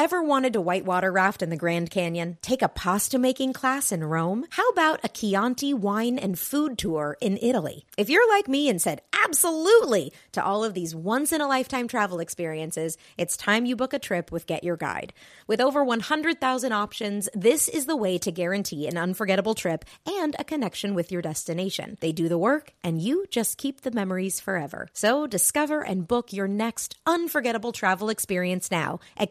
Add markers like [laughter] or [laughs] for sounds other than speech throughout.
Ever wanted to whitewater raft in the Grand Canyon? Take a pasta making class in Rome? How about a Chianti wine and food tour in Italy? If you're like me and said absolutely to all of these once in a lifetime travel experiences, it's time you book a trip with Get Your Guide. With over 100,000 options, this is the way to guarantee an unforgettable trip and a connection with your destination. They do the work and you just keep the memories forever. So discover and book your next unforgettable travel experience now at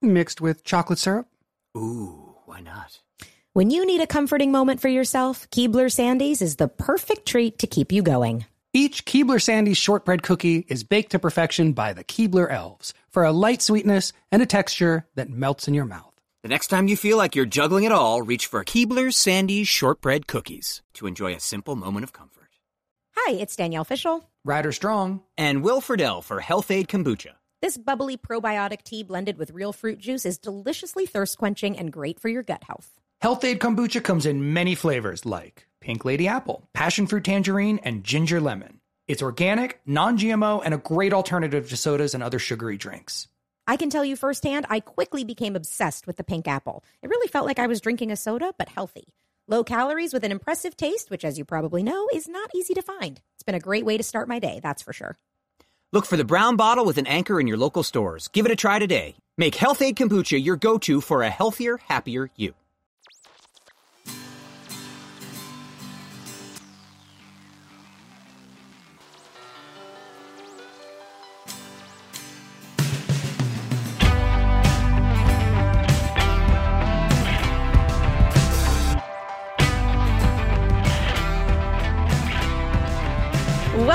Mixed with chocolate syrup? Ooh, why not? When you need a comforting moment for yourself, Keebler Sandies is the perfect treat to keep you going. Each Keebler Sandies shortbread cookie is baked to perfection by the Keebler elves for a light sweetness and a texture that melts in your mouth. The next time you feel like you're juggling it all, reach for Keebler Sandies shortbread cookies to enjoy a simple moment of comfort. Hi, it's Danielle Fishel. Ryder Strong. And Will Friedle for Health-Ade Kombucha. This bubbly probiotic tea blended with real fruit juice is deliciously thirst quenching and great for your gut health. Health-Ade Kombucha comes in many flavors like Pink Lady Apple, Passion Fruit Tangerine, and Ginger Lemon. It's organic, non GMO, and a great alternative to sodas and other sugary drinks. I can tell you firsthand, I quickly became obsessed with the pink apple. It really felt like I was drinking a soda, but healthy. Low calories with an impressive taste, which, as you probably know, is not easy to find. It's been a great way to start my day, that's for sure. Look for the brown bottle with an anchor in your local stores. Give it a try today. Make Health-Ade Kombucha your go to for a healthier, happier you.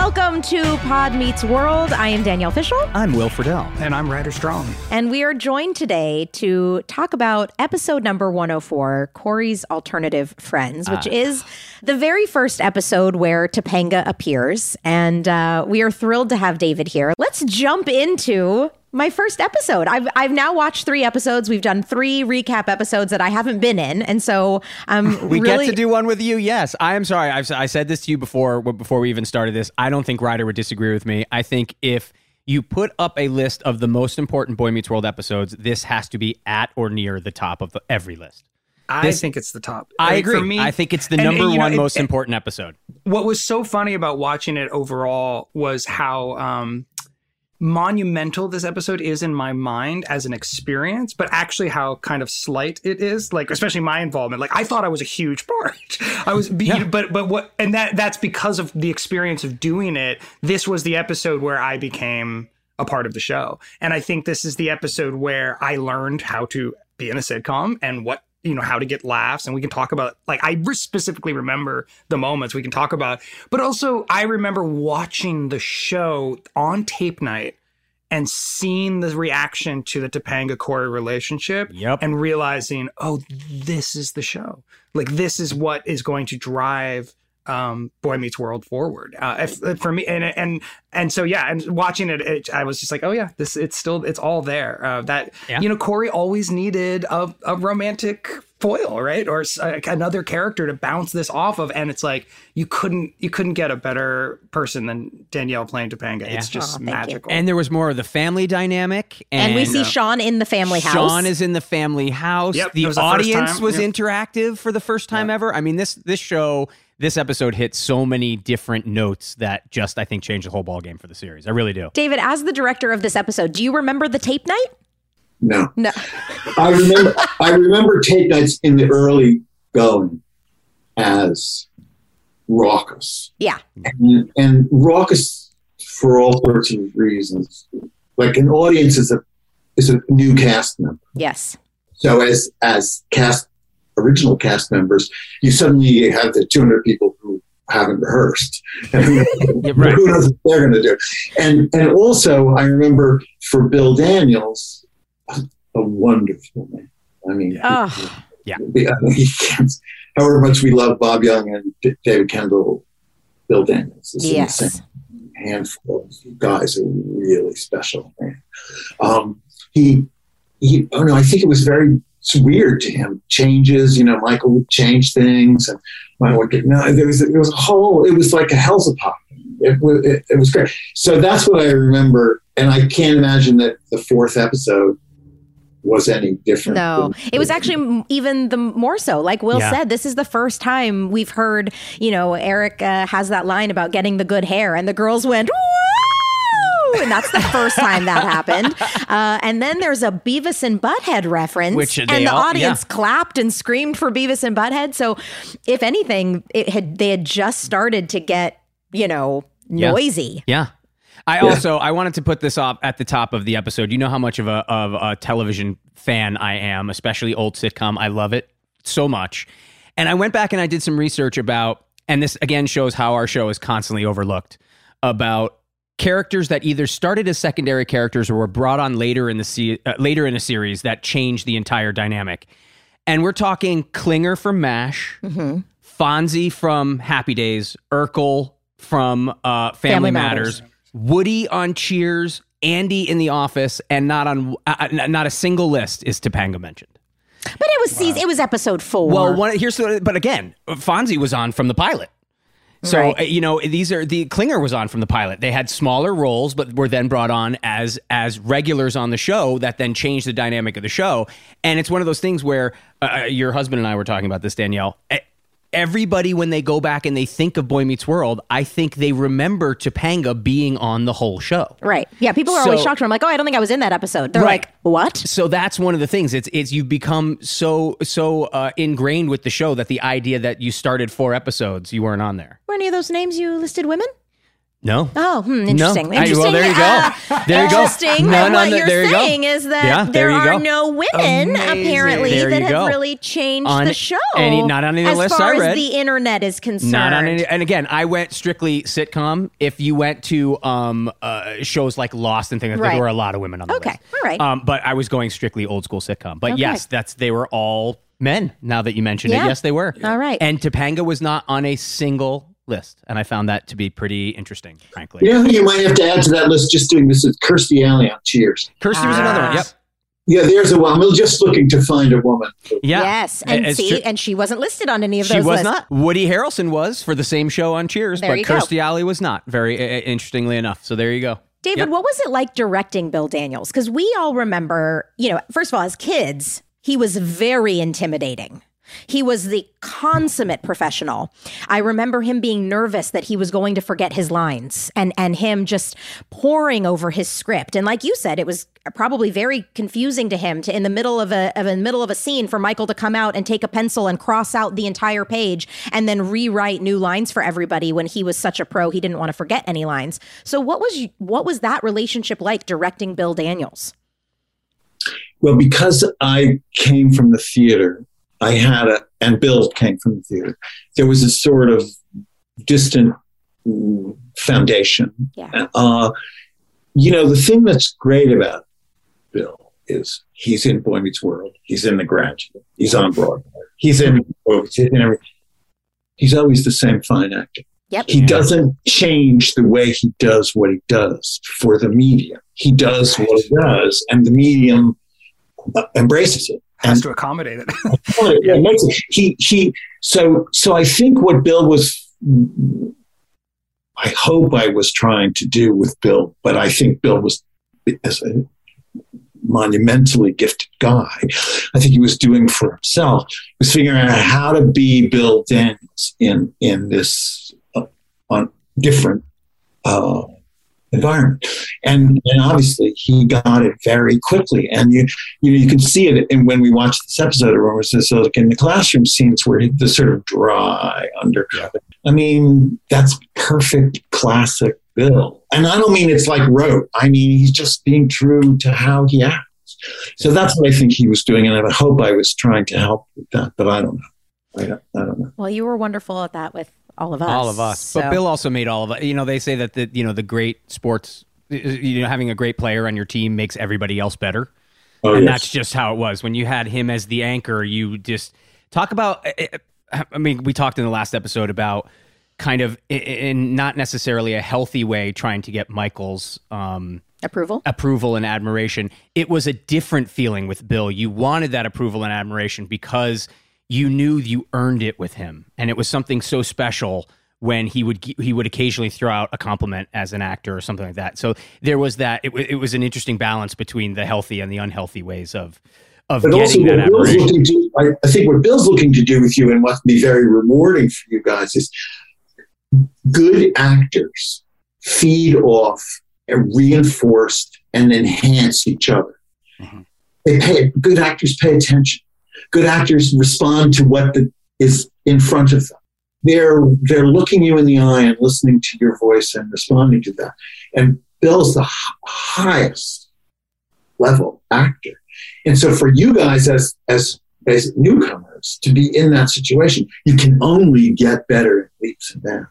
Welcome to Pod Meets World. I am Danielle Fishel. I'm Will Friedle. And I'm Ryder Strong. And we are joined today to talk about episode number 104, Cory's Alternative Friends, which uh. is the very first episode where Topanga appears. And uh, we are thrilled to have David here. Let's jump into my first episode. I've I've now watched three episodes. We've done three recap episodes that I haven't been in, and so um, [laughs] we really... get to do one with you. Yes, I am sorry. I've I said this to you before before we even started this. I don't think Ryder would disagree with me. I think if you put up a list of the most important Boy Meets World episodes, this has to be at or near the top of the, every list. I this, think it's the top. I agree. For me, I think it's the and, number and, one know, most it, important episode. What was so funny about watching it overall was how um, monumental this episode is in my mind as an experience, but actually how kind of slight it is. Like especially my involvement. Like I thought I was a huge [laughs] part. I was, yeah. but but what, and that that's because of the experience of doing it. This was the episode where I became a part of the show, and I think this is the episode where I learned how to be in a sitcom and what you know how to get laughs and we can talk about like i specifically remember the moments we can talk about but also i remember watching the show on tape night and seeing the reaction to the Topanga Cory relationship yep. and realizing, oh, this is the show. Like this is what is going to drive um, Boy Meets World forward. Uh, if, for me, and and and so yeah, and watching it, it, I was just like, oh yeah, this it's still it's all there. Uh, that yeah. you know, Cory always needed a, a romantic foil, right, or uh, another character to bounce this off of, and it's like you couldn't you couldn't get a better person than Danielle playing Topanga. Yeah. It's just oh, magical. You. And there was more of the family dynamic, and, and we see uh, Sean in the family house. Sean is in the family house. Yep, the audience was yep. interactive for the first time yep. ever. I mean this this show this episode hit so many different notes that just I think changed the whole ball game for the series. I really do. David, as the director of this episode, do you remember the tape night? No. No. [laughs] I remember I remember tape nights in the early going as raucous. Yeah. And, and raucous for all sorts of reasons. Like an audience is a is a new cast member. Yes. So as as cast original cast members, you suddenly have the 200 people who haven't rehearsed. [laughs] And who, right. who knows what they're going to do? And and also, I remember for Bill Daniels, a wonderful man. I mean, Oh, Yeah. he- I mean, he however much we love Bob Young and D- David Kendall, Bill Daniels is in the same yes. handful of guys are really special. Man. Um, he, he, oh no, I think it was very it's weird to him. Changes, you know, Michael would change things, and Michael would get no. There was there was a whole. It was like a hell's a pop. It was it, it was great. So that's what I remember, and I can't imagine that the fourth episode was any different. No, than- it was actually even the more so. Like Will Yeah. said, this is the first time we've heard, you know, Eric uh, has that line about getting the good hair, and the girls went, Woo! And that's the first time that happened. Uh, and then there's a Beavis and Butthead reference, Which they and the all- audience yeah. clapped and screamed for Beavis and Butthead. So, if anything, it had they had just started to get, you know, noisy. Yeah. I also I wanted to put this off at the top of the episode. You know how much of a of a television fan I am, especially old sitcom. I love it so much. And I went back and I did some research about and this again shows how our show is constantly overlooked about characters that either started as secondary characters or were brought on later in the se- uh, later in a series that changed the entire dynamic. And we're talking Klinger from MASH, Fonzie from Happy Days, Urkel from uh, Family, Family Matters. Matters. Woody on Cheers, Andy in The Office, and not on uh, uh, not a single list is Topanga mentioned. But it was season, it was episode four. Well, one here's the, but again, Fonzie was on from the pilot. So Right. uh, you know these are the Klinger was on from the pilot. They had smaller roles, but were then brought on as as regulars on the show. That then changed the dynamic of the show. And it's one of those things where uh, your husband and I were talking about this, Danielle. Everybody, when they go back and they think of Boy Meets World, I think they remember Topanga being on the whole show. Right. Yeah. People are always shocked when I'm like, oh, I don't think I was in that episode. They're Right. like, what? so that's one of the things it's it's you've become so so uh, ingrained with the show that the idea that you started four episodes you weren't on there Were any of those names you listed women? No Oh, hmm, interesting. No. I- well, there you go. Uh, There you go. interesting. No, no, what no, you're there you saying is that Yeah, there there are go. no women Amazing. apparently There that have go. really changed On- the show. any- not on any as list far I read. as the internet is concerned. not on any and again i went strictly sitcom if you went to um uh shows like lost and things like Right. there were a lot of women on the Okay, list all right. um but i was going strictly old school sitcom but Okay. yes that's they were all men now that you mentioned Yeah. it yes they were All right. and topanga was not on a single list and i found that to be pretty interesting frankly You know who you might have to add to that list just doing this is Kirstie Alley on Cheers. kirsty was another one Ah. yep Yeah, there's a one. I'm just looking to find a woman. yeah Yes, and It's see, true. and she wasn't listed on any of those. She those was lists. not. Woody Harrelson was for the same show on Cheers, There but you go. Kirstie Alley was not. Very uh, interestingly enough. So there you go. David, Yep. what was it like directing Bill Daniels? Because we all remember, you know, first of all, as kids, he was very intimidating. He was the consummate professional. I remember him being nervous that he was going to forget his lines and and him just poring over his script. And like you said, it was probably very confusing to him to in the middle of a of a middle of a scene for Michael to come out and take a pencil and cross out the entire page and then rewrite new lines for everybody when he was such a pro he didn't want to forget any lines. So what was you- what was that relationship like directing Bill Daniels? Well, because I came from the theater, I had a, and Bill came from the theater, there was a sort of distant foundation. Yeah. Uh, you know, the thing that's great about Bill is he's in Boy Meets World, he's in The Graduate, he's on Broadway, he's in, he's in everything. He's always the same fine actor. Yep. He doesn't change the way he does what he does for the medium. He does what he does, and the medium embraces it. Has to accommodate it. [laughs] Yeah. He he. So so I think what Bill was. I hope I was trying to do with Bill, but I think Bill was as a monumentally gifted guy. I think he was doing for himself he was figuring out how to be Bill Daniels in in this uh, on different uh, environment. And, and obviously he got it very quickly. And you, you know, you can see it in when we watch this episode of Rumors so like in the classroom scenes where the sort of dry undercut. I mean, that's perfect classic Bill. And I don't mean it's like rote. I mean, he's just being true to how he acts. So that's what I think he was doing. And I hope I was trying to help with that, but I don't know. I don't, I don't know. Well, you were wonderful at that with all of us. All of us. so- But Bill also made all of us. You know, they say that the you know the great sports, you know, having a great player on your team makes everybody else better. Oh, and yes. that's just how it was when you had him as the anchor. You just talk about. I mean, we talked in the last episode about kind of i- in not necessarily a healthy way trying to get Michael's um, approval. approval and admiration. It was a different feeling with Bill. You wanted that approval and admiration because you knew you earned it with him, and it was something so special when he would he would occasionally throw out a compliment as an actor or something like that. So there was that. It, it was an interesting balance between the healthy and the unhealthy ways of of But also, getting that admiration. looking to, I, I think what Bill's looking to do with you and what can be very rewarding for you guys is good actors feed off and reinforce and enhance each other. Mhm. They pay, good actors pay attention. Good actors respond to what the, is in front of them. They're, they're looking you in the eye and listening to your voice and responding to that. And Bill's the h- highest level actor. And so for you guys as as as newcomers to be in that situation, you can only get better in leaps and bounds.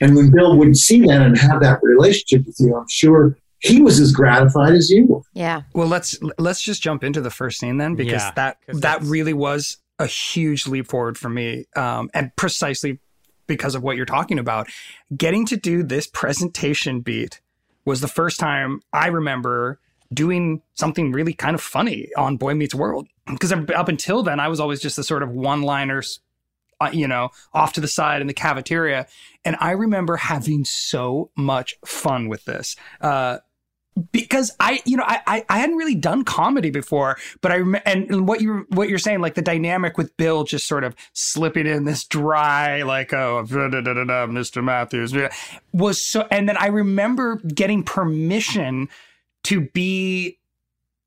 And when Bill would see that and have that relationship with you, I'm sure he was as gratified as you were. yeah. Well, let's let's just jump into the first scene then, because Yeah, that 'cause that really was a huge leap forward for me, um, and precisely because of what you're talking about. Getting to do this presentation beat was the first time I remember doing something really kind of funny on Boy Meets World. Because up until then, I was always just the sort of one-liners, uh, you know, off to the side in the cafeteria. And I remember having so much fun with this. Uh, because I, you know, I, I, I hadn't really done comedy before, but I rem- and, and what you what you're saying, like the dynamic with Bill just sort of slipping in this dry, like oh, da, da, da, da, da, Mr. Matthews, was so. And then I remember getting permission to be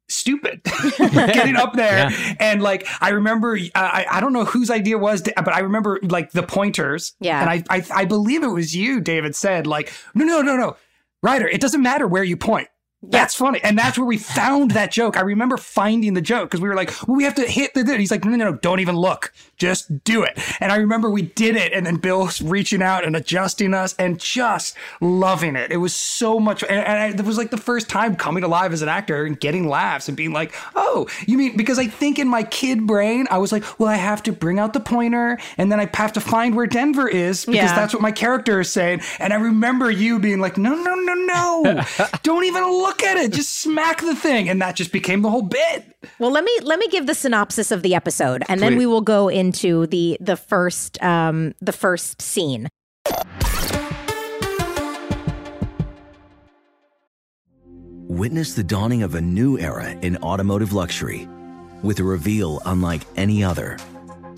stupid [laughs] getting up there and like i remember uh, I, I don't know whose idea was to- but i remember like the pointers Yeah. and I, I i believe it was you david said like no no no no Ryder, it doesn't matter where you point. That's funny. And that's where we found that joke. I remember finding the joke because we were like, well, we have to hit the. He's like, no, no, no, don't even look. Just do it. And I remember we did it. And then Bill's reaching out and adjusting us and just loving it. It was so much. And, and I, it was like the first time coming alive as an actor and getting laughs and being like, oh, you mean, because I think in my kid brain, I was like, well, I have to bring out the pointer and then I have to find where Denver is because Yeah. that's what my character is saying. And I remember you being like, no, no, no, no, [laughs] don't even look at it. Just smack the thing. And that just became the whole bit. Well, let me let me give the synopsis of the episode, and then Please. we will go into the the first um the first scene. Witness the dawning of a new era in automotive luxury with a reveal unlike any other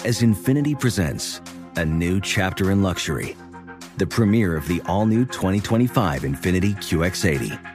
as Infiniti presents a new chapter in luxury, the premiere of the all new 2025 Infiniti QX80.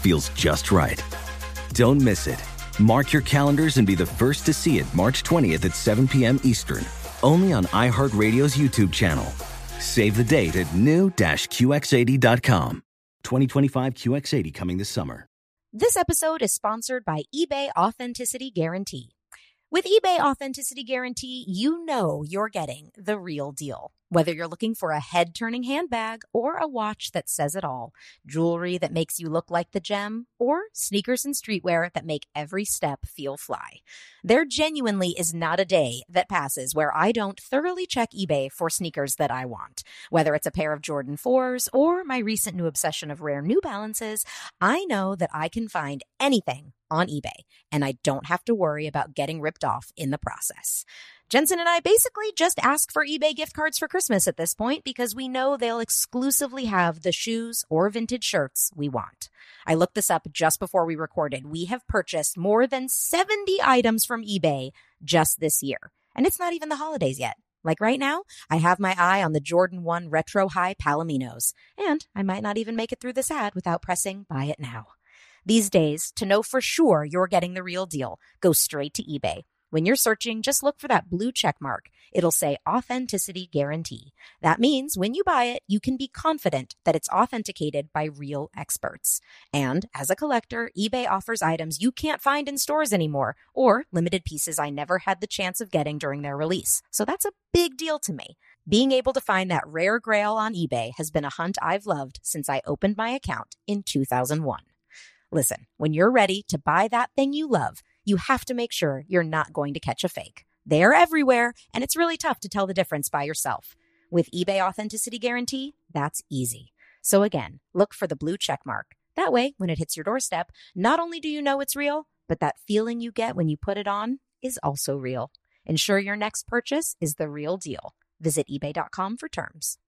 feels just right. Don't miss it. Mark your calendars and be the first to see it March 20th at 7 p.m. Eastern, only on iHeartRadio's YouTube channel. Save the date at new-QX80.com. 2025 QX80 coming this summer. This episode is sponsored by eBay Authenticity Guarantee. With eBay Authenticity Guarantee, you know you're getting the real deal. Whether you're looking for a head turning handbag or a watch that says it all, jewelry that makes you look like the gem, or sneakers and streetwear that make every step feel fly. There genuinely is not a day that passes where I don't thoroughly check eBay for sneakers that I want. Whether it's a pair of Jordan 4s or my recent new obsession of rare New Balances, I know that I can find anything on eBay, and I don't have to worry about getting ripped off in the process. Jensen and I basically just ask for eBay gift cards for Christmas at this point because we know they'll exclusively have the shoes or vintage shirts we want. I looked this up just before we recorded. We have purchased more than 70 items from eBay just this year. And it's not even the holidays yet. Like right now, I have my eye on the Jordan 1 Retro High Palominos, and I might not even make it through this ad without pressing buy it now. These days, to know for sure you're getting the real deal, go straight to eBay. When you're searching, just look for that blue check mark. It'll say authenticity guarantee. That means when you buy it, you can be confident that it's authenticated by real experts. And as a collector, eBay offers items you can't find in stores anymore or limited pieces I never had the chance of getting during their release. So that's a big deal to me. Being able to find that rare grail on eBay has been a hunt I've loved since I opened my account in 2001. Listen, when you're ready to buy that thing you love, you have to make sure you're not going to catch a fake. They are everywhere, and it's really tough to tell the difference by yourself. With eBay Authenticity Guarantee, that's easy. So again, look for the blue check mark. That way, when it hits your doorstep, not only do you know it's real, but that feeling you get when you put it on is also real. Ensure your next purchase is the real deal. Visit eBay.com for terms.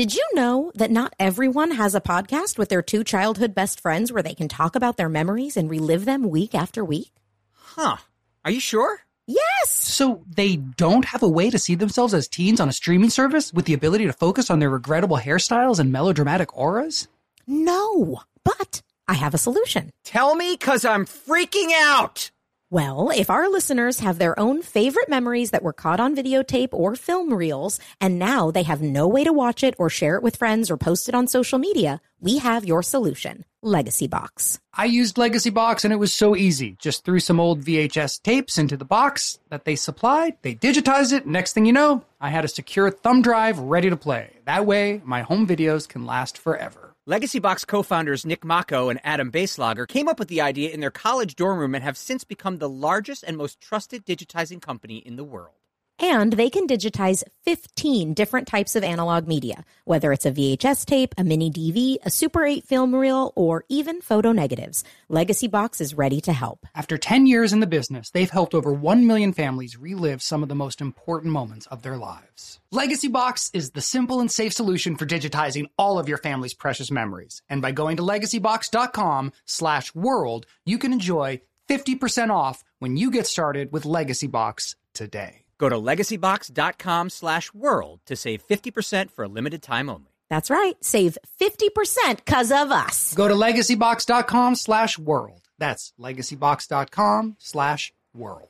Did you know that not everyone has a podcast with their two childhood best friends where they can talk about their memories and relive them week after week? Huh. Are you sure? Yes! So they don't have a way to see themselves as teens on a streaming service with the ability to focus on their regrettable hairstyles and melodramatic auras? No, but I have a solution. Tell me, cause I'm freaking out! Well, if our listeners have their own favorite memories that were caught on videotape or film reels, and now they have no way to watch it or share it with friends or post it on social media, we have your solution Legacy Box. I used Legacy Box and it was so easy. Just threw some old VHS tapes into the box that they supplied, they digitized it. Next thing you know, I had a secure thumb drive ready to play. That way, my home videos can last forever. Legacy Box co founders Nick Mako and Adam Baselogger came up with the idea in their college dorm room and have since become the largest and most trusted digitizing company in the world. And they can digitize 15 different types of analog media, whether it's a VHS tape, a mini DV, a Super 8 film reel, or even photo negatives. Legacy Box is ready to help. After 10 years in the business, they've helped over 1 million families relive some of the most important moments of their lives. Legacy Box is the simple and safe solution for digitizing all of your family's precious memories. And by going to legacybox.com slash world, you can enjoy 50% off when you get started with Legacy Box today. Go to legacybox.com slash world to save 50% for a limited time only. That's right. Save 50% because of us. Go to legacybox.com slash world. That's legacybox.com slash world.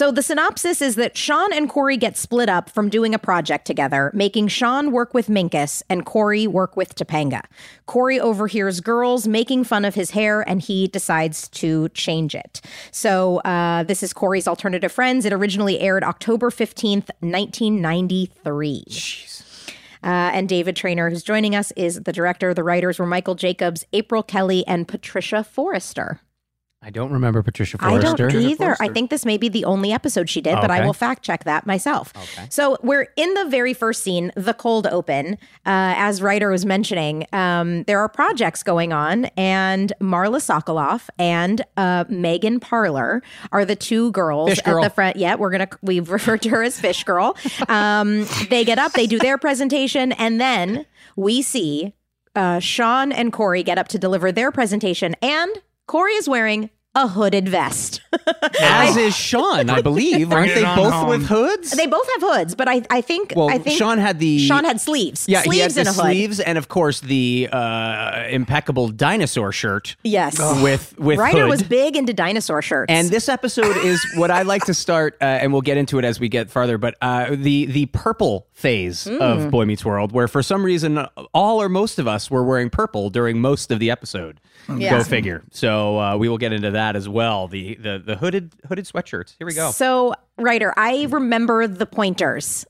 So the synopsis is that Sean and Cory get split up from doing a project together, making Sean work with Minkus and Cory work with Topanga. Cory overhears girls making fun of his hair and he decides to change it. So uh, this is Cory's Alternative Friends. It originally aired October 15th, 1993. Uh, and David Trainer, who's joining us, is the director. The writers were Michael Jacobs, April Kelly, and Patricia Forrester. I don't remember Patricia I don't Forrester. either. I think this may be the only episode she did, but I will fact check that myself. Okay. So we're in the very first scene, the cold open. Uh, as Ryder was mentioning, um, there are projects going on, and Marla Sokoloff and uh, Megan Parlen are the two girls Fish at the front. Yeah, we're gonna we've [laughs] referred to her as Fish Girl. Um, they get up, they do their presentation, and then we see uh, Sean and Cory get up to deliver their presentation, and Cory is wearing a hooded vest. As is Sean, I believe. Aren't they both home. with hoods? They both have hoods, but I, I think well, I think Sean had the Sean had sleeves. yeah, sleeves he had the and a hood. sleeves, and of course the uh, impeccable dinosaur shirt Yes. with with Ryder hood. was big into dinosaur shirts. And this episode is [laughs] what I like to start, uh, and we'll get into it as we get farther. But uh, the the purple phase Mm. of Boy Meets World, where for some reason all or most of us were wearing purple during most of the episode. Yeah. Go figure. So uh, we will get into that as well. The the the hooded hooded sweatshirts. Here we go. So, Ryder, I remember the pointers.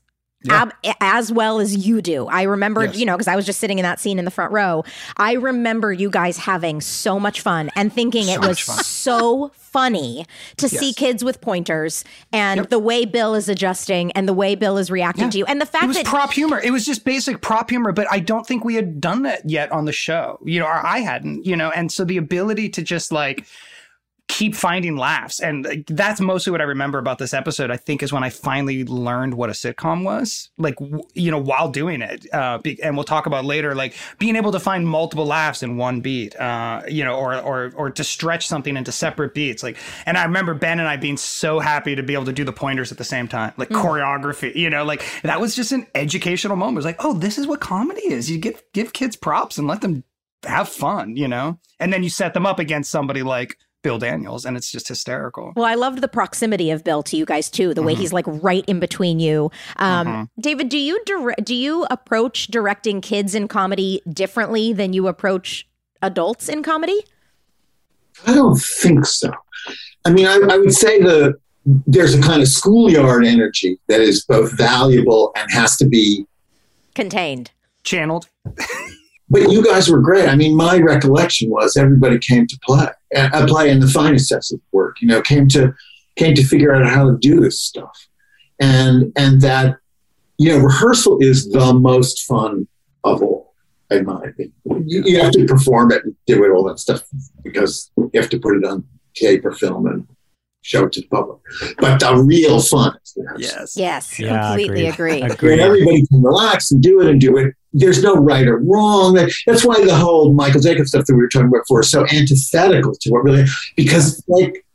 Ab- as well as you do. I remember, you know, because I was just sitting in that scene in the front row. I remember you guys having so much fun and thinking it was fun. so funny to see kids with pointers and the way Bill is adjusting and the way Bill is reacting to you. And the fact It was that prop humor. It was just basic prop humor, but I don't think we had done that yet on the show. You know, or I hadn't, you know, and so the ability to just like keep finding laughs and that's mostly what I remember about this episode. I think is when I finally learned what a sitcom was, like w- you know, while doing it. Uh, be- and we'll talk about later, like being able to find multiple laughs in one beat, uh, you know, or or or to stretch something into separate beats. Like, and I remember Ben and I being so happy to be able to do the pointers at the same time, like choreography. You know, like that was just an educational moment. It was like, oh, this is what comedy is. You give give kids props and let them have fun. You know, and then you set them up against somebody like. Bill Daniels, and it's just hysterical. Well, I loved the proximity of Bill to you guys too. The way he's like right in between you. Um, David, do you dire- do you approach directing kids in comedy differently than you approach adults in comedy? I don't think so. I mean, I, I would say the there's a kind of schoolyard energy that is both valuable and has to be. Contained. Channeled. [laughs] But you guys were great. I mean, my recollection was everybody came to play, and uh, play in the finest sense of the word. You know, came to came to figure out how to do this stuff, and and that you know rehearsal is the most fun of all, in my opinion. You, you have to perform it and do it all that stuff because you have to put it on tape or film and show it to the public. But the real fun is the. Yes. Yes, Yeah, completely agreed. agree. where Agreed. everybody can relax and do it and do it. There's no right or wrong. That's why the whole Michael Jacobs stuff that we were talking about before is so antithetical to what really because it's like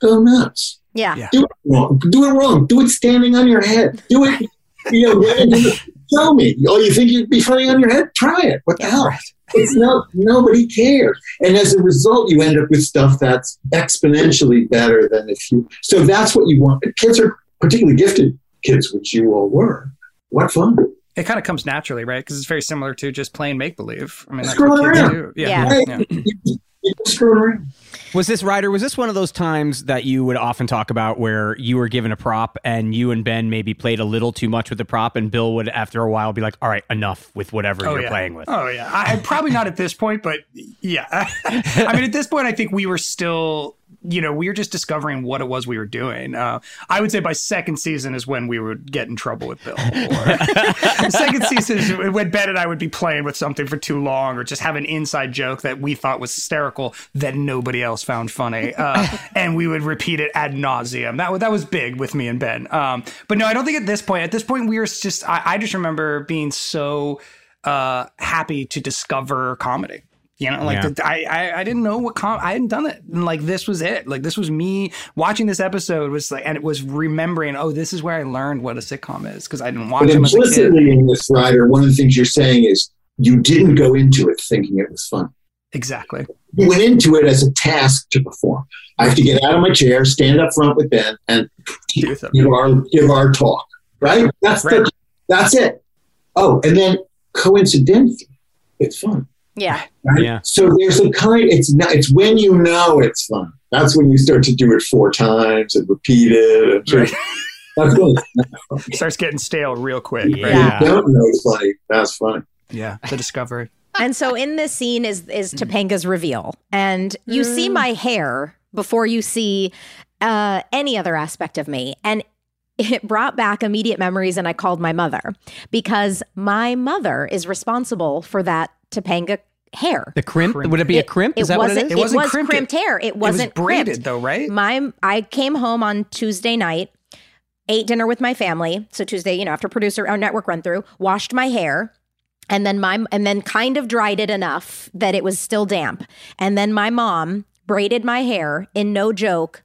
go nuts. Yeah. Yeah. Do it wrong. Do it wrong. Do it standing on your head. Do it. You know, get into the- show me. Oh, you think you'd be funny on your head? Try it. What the Yeah, hell? Right. It's no nobody cares, and as a result, you end up with stuff that's exponentially better than if you. So that's what you want. Kids are particularly gifted kids, which you all were. What fun! It kind of comes naturally, right? Because it's very similar to just playing make believe. I mean, that's Screw what kids around. do. Yeah. Yeah. Hey, yeah. you, you, you screw around. Was this Ryder? Was this one of those times that you would often talk about where you were given a prop and you and Ben maybe played a little too much with the prop, and Bill would after a while be like, "All right, enough with whatever Oh, you're yeah. playing with." Oh yeah, I, I- probably not at this point, but yeah. [laughs] I mean, at this point, I think we were still, you know, we were just discovering what it was we were doing. Uh, I would say by second season is when we would get in trouble with Bill. [laughs] [laughs] Second season is when Ben and I would be playing with something for too long, or just have an inside joke that we thought was hysterical that nobody else found funny, uh, [laughs] and we would repeat it ad nauseum. That that was big with me and Ben. Um, but no, I don't think at this point. At this point, we were just. I, I just remember being so uh, happy to discover comedy. You know, like Yeah. the, I, I I didn't know what com I hadn't done it, and like this was it. Like this was me watching this episode was like, and it was remembering. Oh, this is where I learned what a sitcom is because I didn't watch But them as a kid. implicitly in this Ryder, one of the things you're saying is you didn't go into it thinking it was fun. Exactly. You went into it as a task to perform. I have to get out of my chair, stand up front with Ben, and Do something. give our give our talk. Right? That's Right. the that's it. Oh, and then coincidentally, it's fun. Yeah. Right? Yeah. So there's a kind. It's not. It's when you know it's fun. That's when you start to do it four times and repeat it. And sort [laughs] That's good. [laughs] Starts getting stale real quick. right? Yeah. Don't know it's funny. That's funny. Yeah. The discovery. [laughs] and so in this scene is is Topanga's reveal, and you see my hair before you see uh, any other aspect of me, and it brought back immediate memories. And I called my mother because my mother is responsible for that Topanga hair. The crimp? Crimp. Would it be a crimp? Is that what it wasn't- It wasn't was crimped. crimped hair. It wasn't it was braided crimped. though, right? My I came home on Tuesday night, ate dinner with my family. So Tuesday, you know, after producer our network run through, washed my hair. And then my and then kind of dried it enough that it was still damp. And then my mom braided my hair in no joke,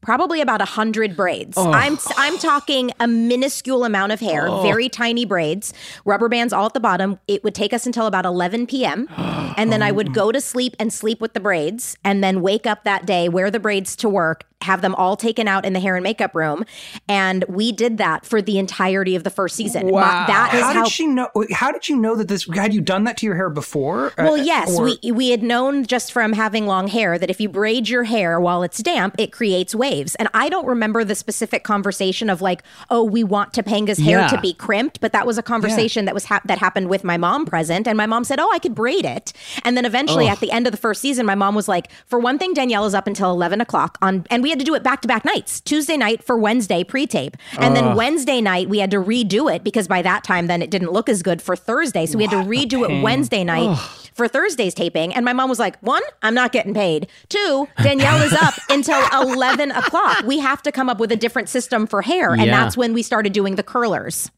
probably about a hundred braids. Oh. I'm I'm talking a minuscule amount of hair, oh. very tiny braids, rubber bands all at the bottom. It would take us until about 11 p.m. and then I would go to sleep and sleep with the braids, and then wake up that day, wear the braids to work, have them all taken out in the hair and makeup room, and we did that for the entirety of the first season. My- Wow. that is How how. did she know? How did you know that this? Had you done that to your hair before? well, Uh, yes, or- we we had known just from having long hair that if you braid your hair while it's damp, it creates waves. And I don't remember the specific conversation of like, oh, we want Topanga's hair Yeah. to be crimped, but that was a conversation that was hap that happened with my mom present, and my mom said, oh, I could braid it. And then eventually, at the end of the first season, my mom was like, for one thing, Danielle is up until eleven o'clock on, and we had to do it back to back nights. Tuesday night for Wednesday pre-tape, and then Wednesday night we had to redo it because by that time, then it didn't look as good for Thursday, so we had to redo it Wednesday night for Thursday's taping. And my mom was like, one, I'm not getting paid. Two, Danielle is up [laughs] until 11 o'clock. We have to come up with a different system for hair. And Yeah. that's when we started doing the curlers.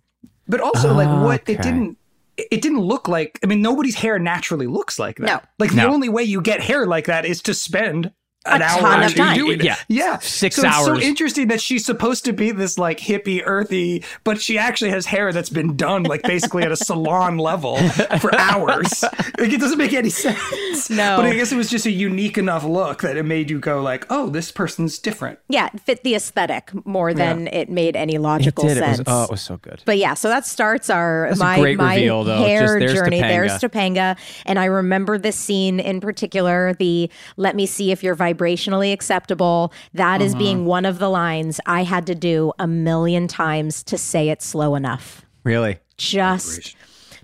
But also, like, what Okay. it didn't. It didn't look like. I mean, nobody's hair naturally looks like that. No. Like the No. only way you get hair like that is to spend an A hour ton of two time. doing it. Yeah. yeah, Six so It's so interesting that she's supposed to be this like hippie, earthy, but she actually has hair that's been done like basically at a salon level for [laughs] hours. Like it doesn't make any sense. No. but I guess it was just a unique enough look that it made you go like, "Oh, this person's different." Yeah, it fit the aesthetic more than it made any It logical did. It sense. was, oh, it was so good. But yeah, so that starts our That's a my great my reveal, though. hair Just there's journey. Topanga. There's Topanga, and I remember this scene in particular. The "Let me see if you're vibrationally acceptable." That is Uh-huh. being one of the lines I had to do a million times to say it slow enough. Really? Just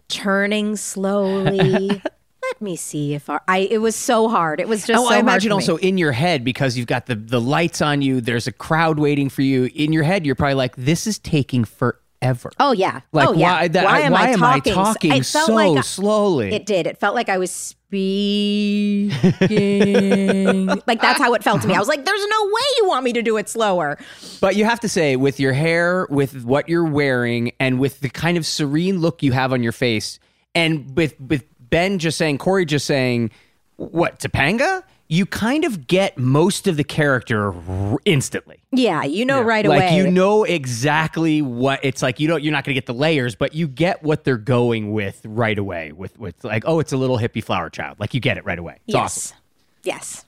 turning slowly. [laughs] Let me see if our, I. It was so hard. It was just. Oh, so I hard imagine for me. also in your head because you've got the the lights on you. There's a crowd waiting for you. In your head, you're probably like, "This is taking forever." Oh yeah. Like oh yeah. why? That, why am I talking? talking It felt so like I- slowly? It did. It felt like I was [laughs] speaking. like that's how it felt to me. I was like, "There's no way you want me to do it slower." But you have to say, with your hair, with what you're wearing, and with the kind of serene look you have on your face, and with with Ben just saying, Cory just saying, what Topanga? You kind of get most of the character r- instantly. Yeah, you know right like away. Like you know exactly what it's like. You don't. You're not going to get the layers, but you get what they're going with right away. With with like, oh, it's a little hippie flower child. Like you get it right away. It's yes. awesome. Yes.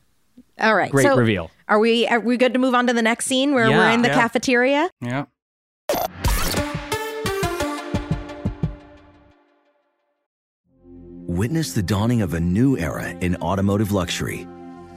All right. Great so reveal. Are we are we good to move on to the next scene where we're in the Yeah. cafeteria? Yeah. Witness the dawning of a new era in automotive luxury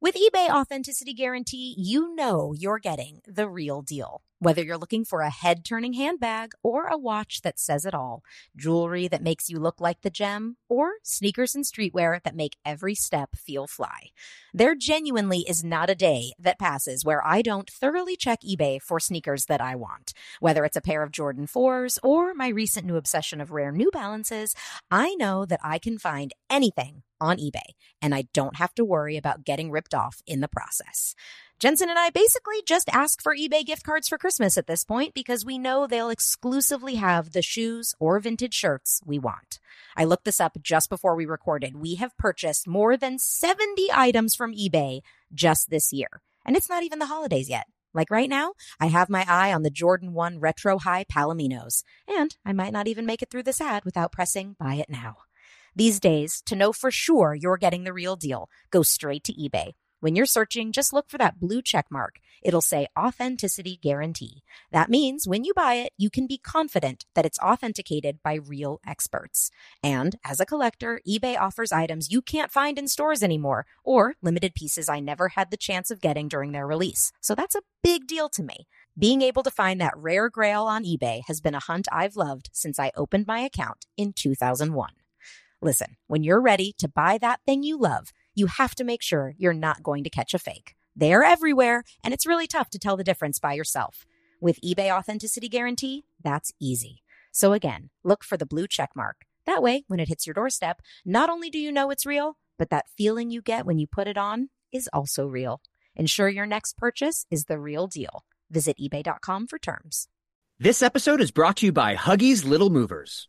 With eBay Authenticity Guarantee, you know you're getting the real deal. Whether you're looking for a head turning handbag or a watch that says it all, jewelry that makes you look like the gem, or sneakers and streetwear that make every step feel fly. There genuinely is not a day that passes where I don't thoroughly check eBay for sneakers that I want. Whether it's a pair of Jordan 4s or my recent new obsession of rare New Balances, I know that I can find anything on eBay and I don't have to worry about getting ripped off in the process. Jensen and I basically just ask for eBay gift cards for Christmas at this point because we know they'll exclusively have the shoes or vintage shirts we want. I looked this up just before we recorded. We have purchased more than 70 items from eBay just this year. And it's not even the holidays yet. Like right now, I have my eye on the Jordan 1 Retro High Palominos, and I might not even make it through this ad without pressing buy it now. These days, to know for sure you're getting the real deal, go straight to eBay. When you're searching, just look for that blue check mark. It'll say authenticity guarantee. That means when you buy it, you can be confident that it's authenticated by real experts. And as a collector, eBay offers items you can't find in stores anymore or limited pieces I never had the chance of getting during their release. So that's a big deal to me. Being able to find that rare grail on eBay has been a hunt I've loved since I opened my account in 2001. Listen, when you're ready to buy that thing you love, you have to make sure you're not going to catch a fake. They are everywhere, and it's really tough to tell the difference by yourself. With eBay Authenticity Guarantee, that's easy. So again, look for the blue check mark. That way, when it hits your doorstep, not only do you know it's real, but that feeling you get when you put it on is also real. Ensure your next purchase is the real deal. Visit eBay.com for terms. This episode is brought to you by Huggies Little Movers.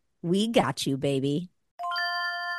We got you, baby.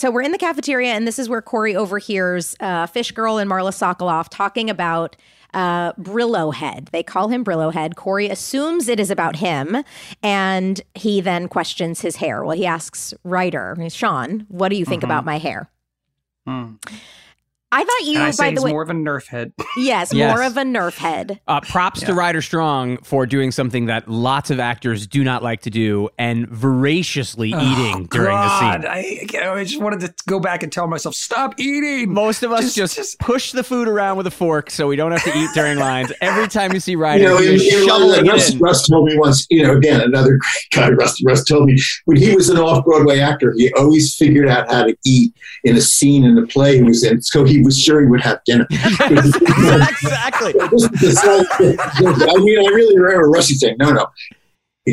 So we're in the cafeteria, and this is where Cory overhears uh, Fish Girl and Marla Sokoloff talking about uh, Brillo Head. They call him Brillo Head. Cory assumes it is about him, and he then questions his hair. Well, he asks Ryder, Sean, what do you think Mhm. about my hair? Hmm. I thought you, And I by he's the way, more of a nerf head. yes, [laughs] Yes. more of a Nerf head. Uh, props to Ryder Strong for doing something that lots of actors do not like to do and voraciously eating during the scene. I, I just wanted to go back and tell myself, stop eating. Most of us Just- just, just- push the food around with a fork so we don't have to eat during lines. Every time you see Ryder, You know, he in, is in London, shoveling Russ, it in. Russ told me once, you know, again, another [laughs] great guy, Russ, Russ told me when he was an off Broadway actor, he always figured out how to eat in a scene in a play he was in. So he was sure he would have dinner. [laughs] exactly. [laughs] This is the slight- I mean, I really remember Rusty saying, no, no.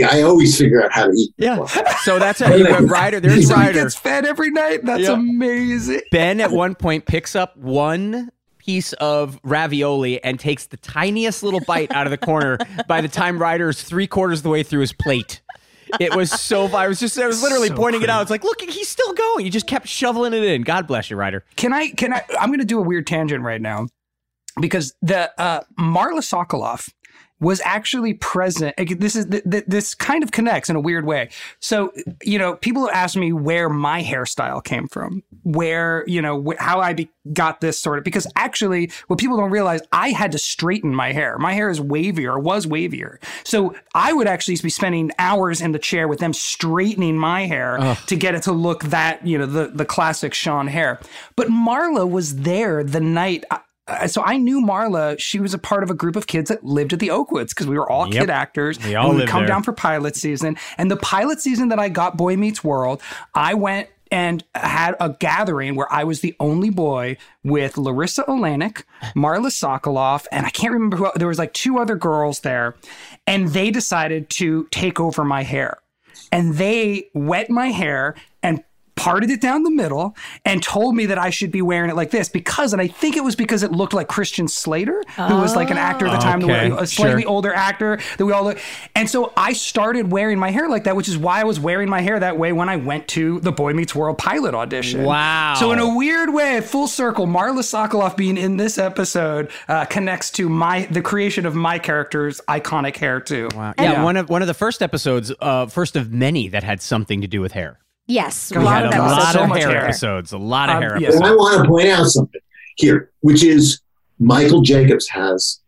I always figure out how to eat. Yeah. So that's how you went [laughs] Ryder. There's So he Ryder. gets fed every night. That's Yeah. amazing. Ben at one point picks up one piece of ravioli and takes the tiniest little bite out of the corner by the time Ryder's three quarters of the way through his plate. It was so I was just I was literally So pointing it out. It's like, look, he's still going. He just kept shoveling it in. God bless you, Ryder. Can I? Can I? I'm going to do a weird tangent right now because the uh, Marla Sokoloff was actually present. This is this kind of connects in a weird way. So, you know, people ask me where my hairstyle came from, where you know how I be, got this sort of because actually, what people don't realize, I had to straighten my hair. My hair is wavier, was wavier. So I would actually be spending hours in the chair with them straightening my hair Ugh. to get it to look that you know the the classic Sean hair. But Marla was there the night. Uh, so I knew Marla. She was a part of a group of kids that lived at the Oakwoods because we were all yep. kid actors. We all and would come there. down for pilot season. And the pilot season that I got Boy Meets World, I went and had a gathering where I was the only boy with Larissa Oleynik, Marla Sokoloff, and I can't remember who. There was like two other girls there, and they decided to take over my hair and they wet my hair parted it down the middle and told me that I should be wearing it like this because, and I think it was because it looked like Christian Slater, who was like an actor at the time, okay. a slightly sure. older actor that we all look. And so I started wearing my hair like that, which is why I was wearing my hair that way when I went to the Boy Meets World pilot audition. Wow. So in a weird way, full circle, Marla Sokoloff being in this episode uh, connects to my the creation of my character's iconic hair too. Wow. Yeah, yeah, one of one of the first episodes, uh, first of many that had something to do with hair. Yes, a lot of, a lot so of hair, hair episodes. A lot of um, hair episodes. And I want to point out something here, which is Michael Jacobs has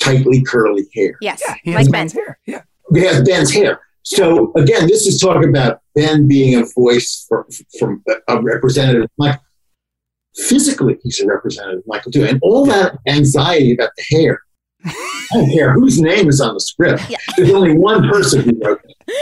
tightly curly hair. Yes, yeah, he like has Ben's hair. Yeah, he has Ben's hair. So again, this is talking about Ben being a voice for, from a representative. Michael. Physically, he's a representative of Michael too, and all that anxiety about the hair. I don't care whose name is on the script. Yeah. There's only one person who wrote it. [laughs]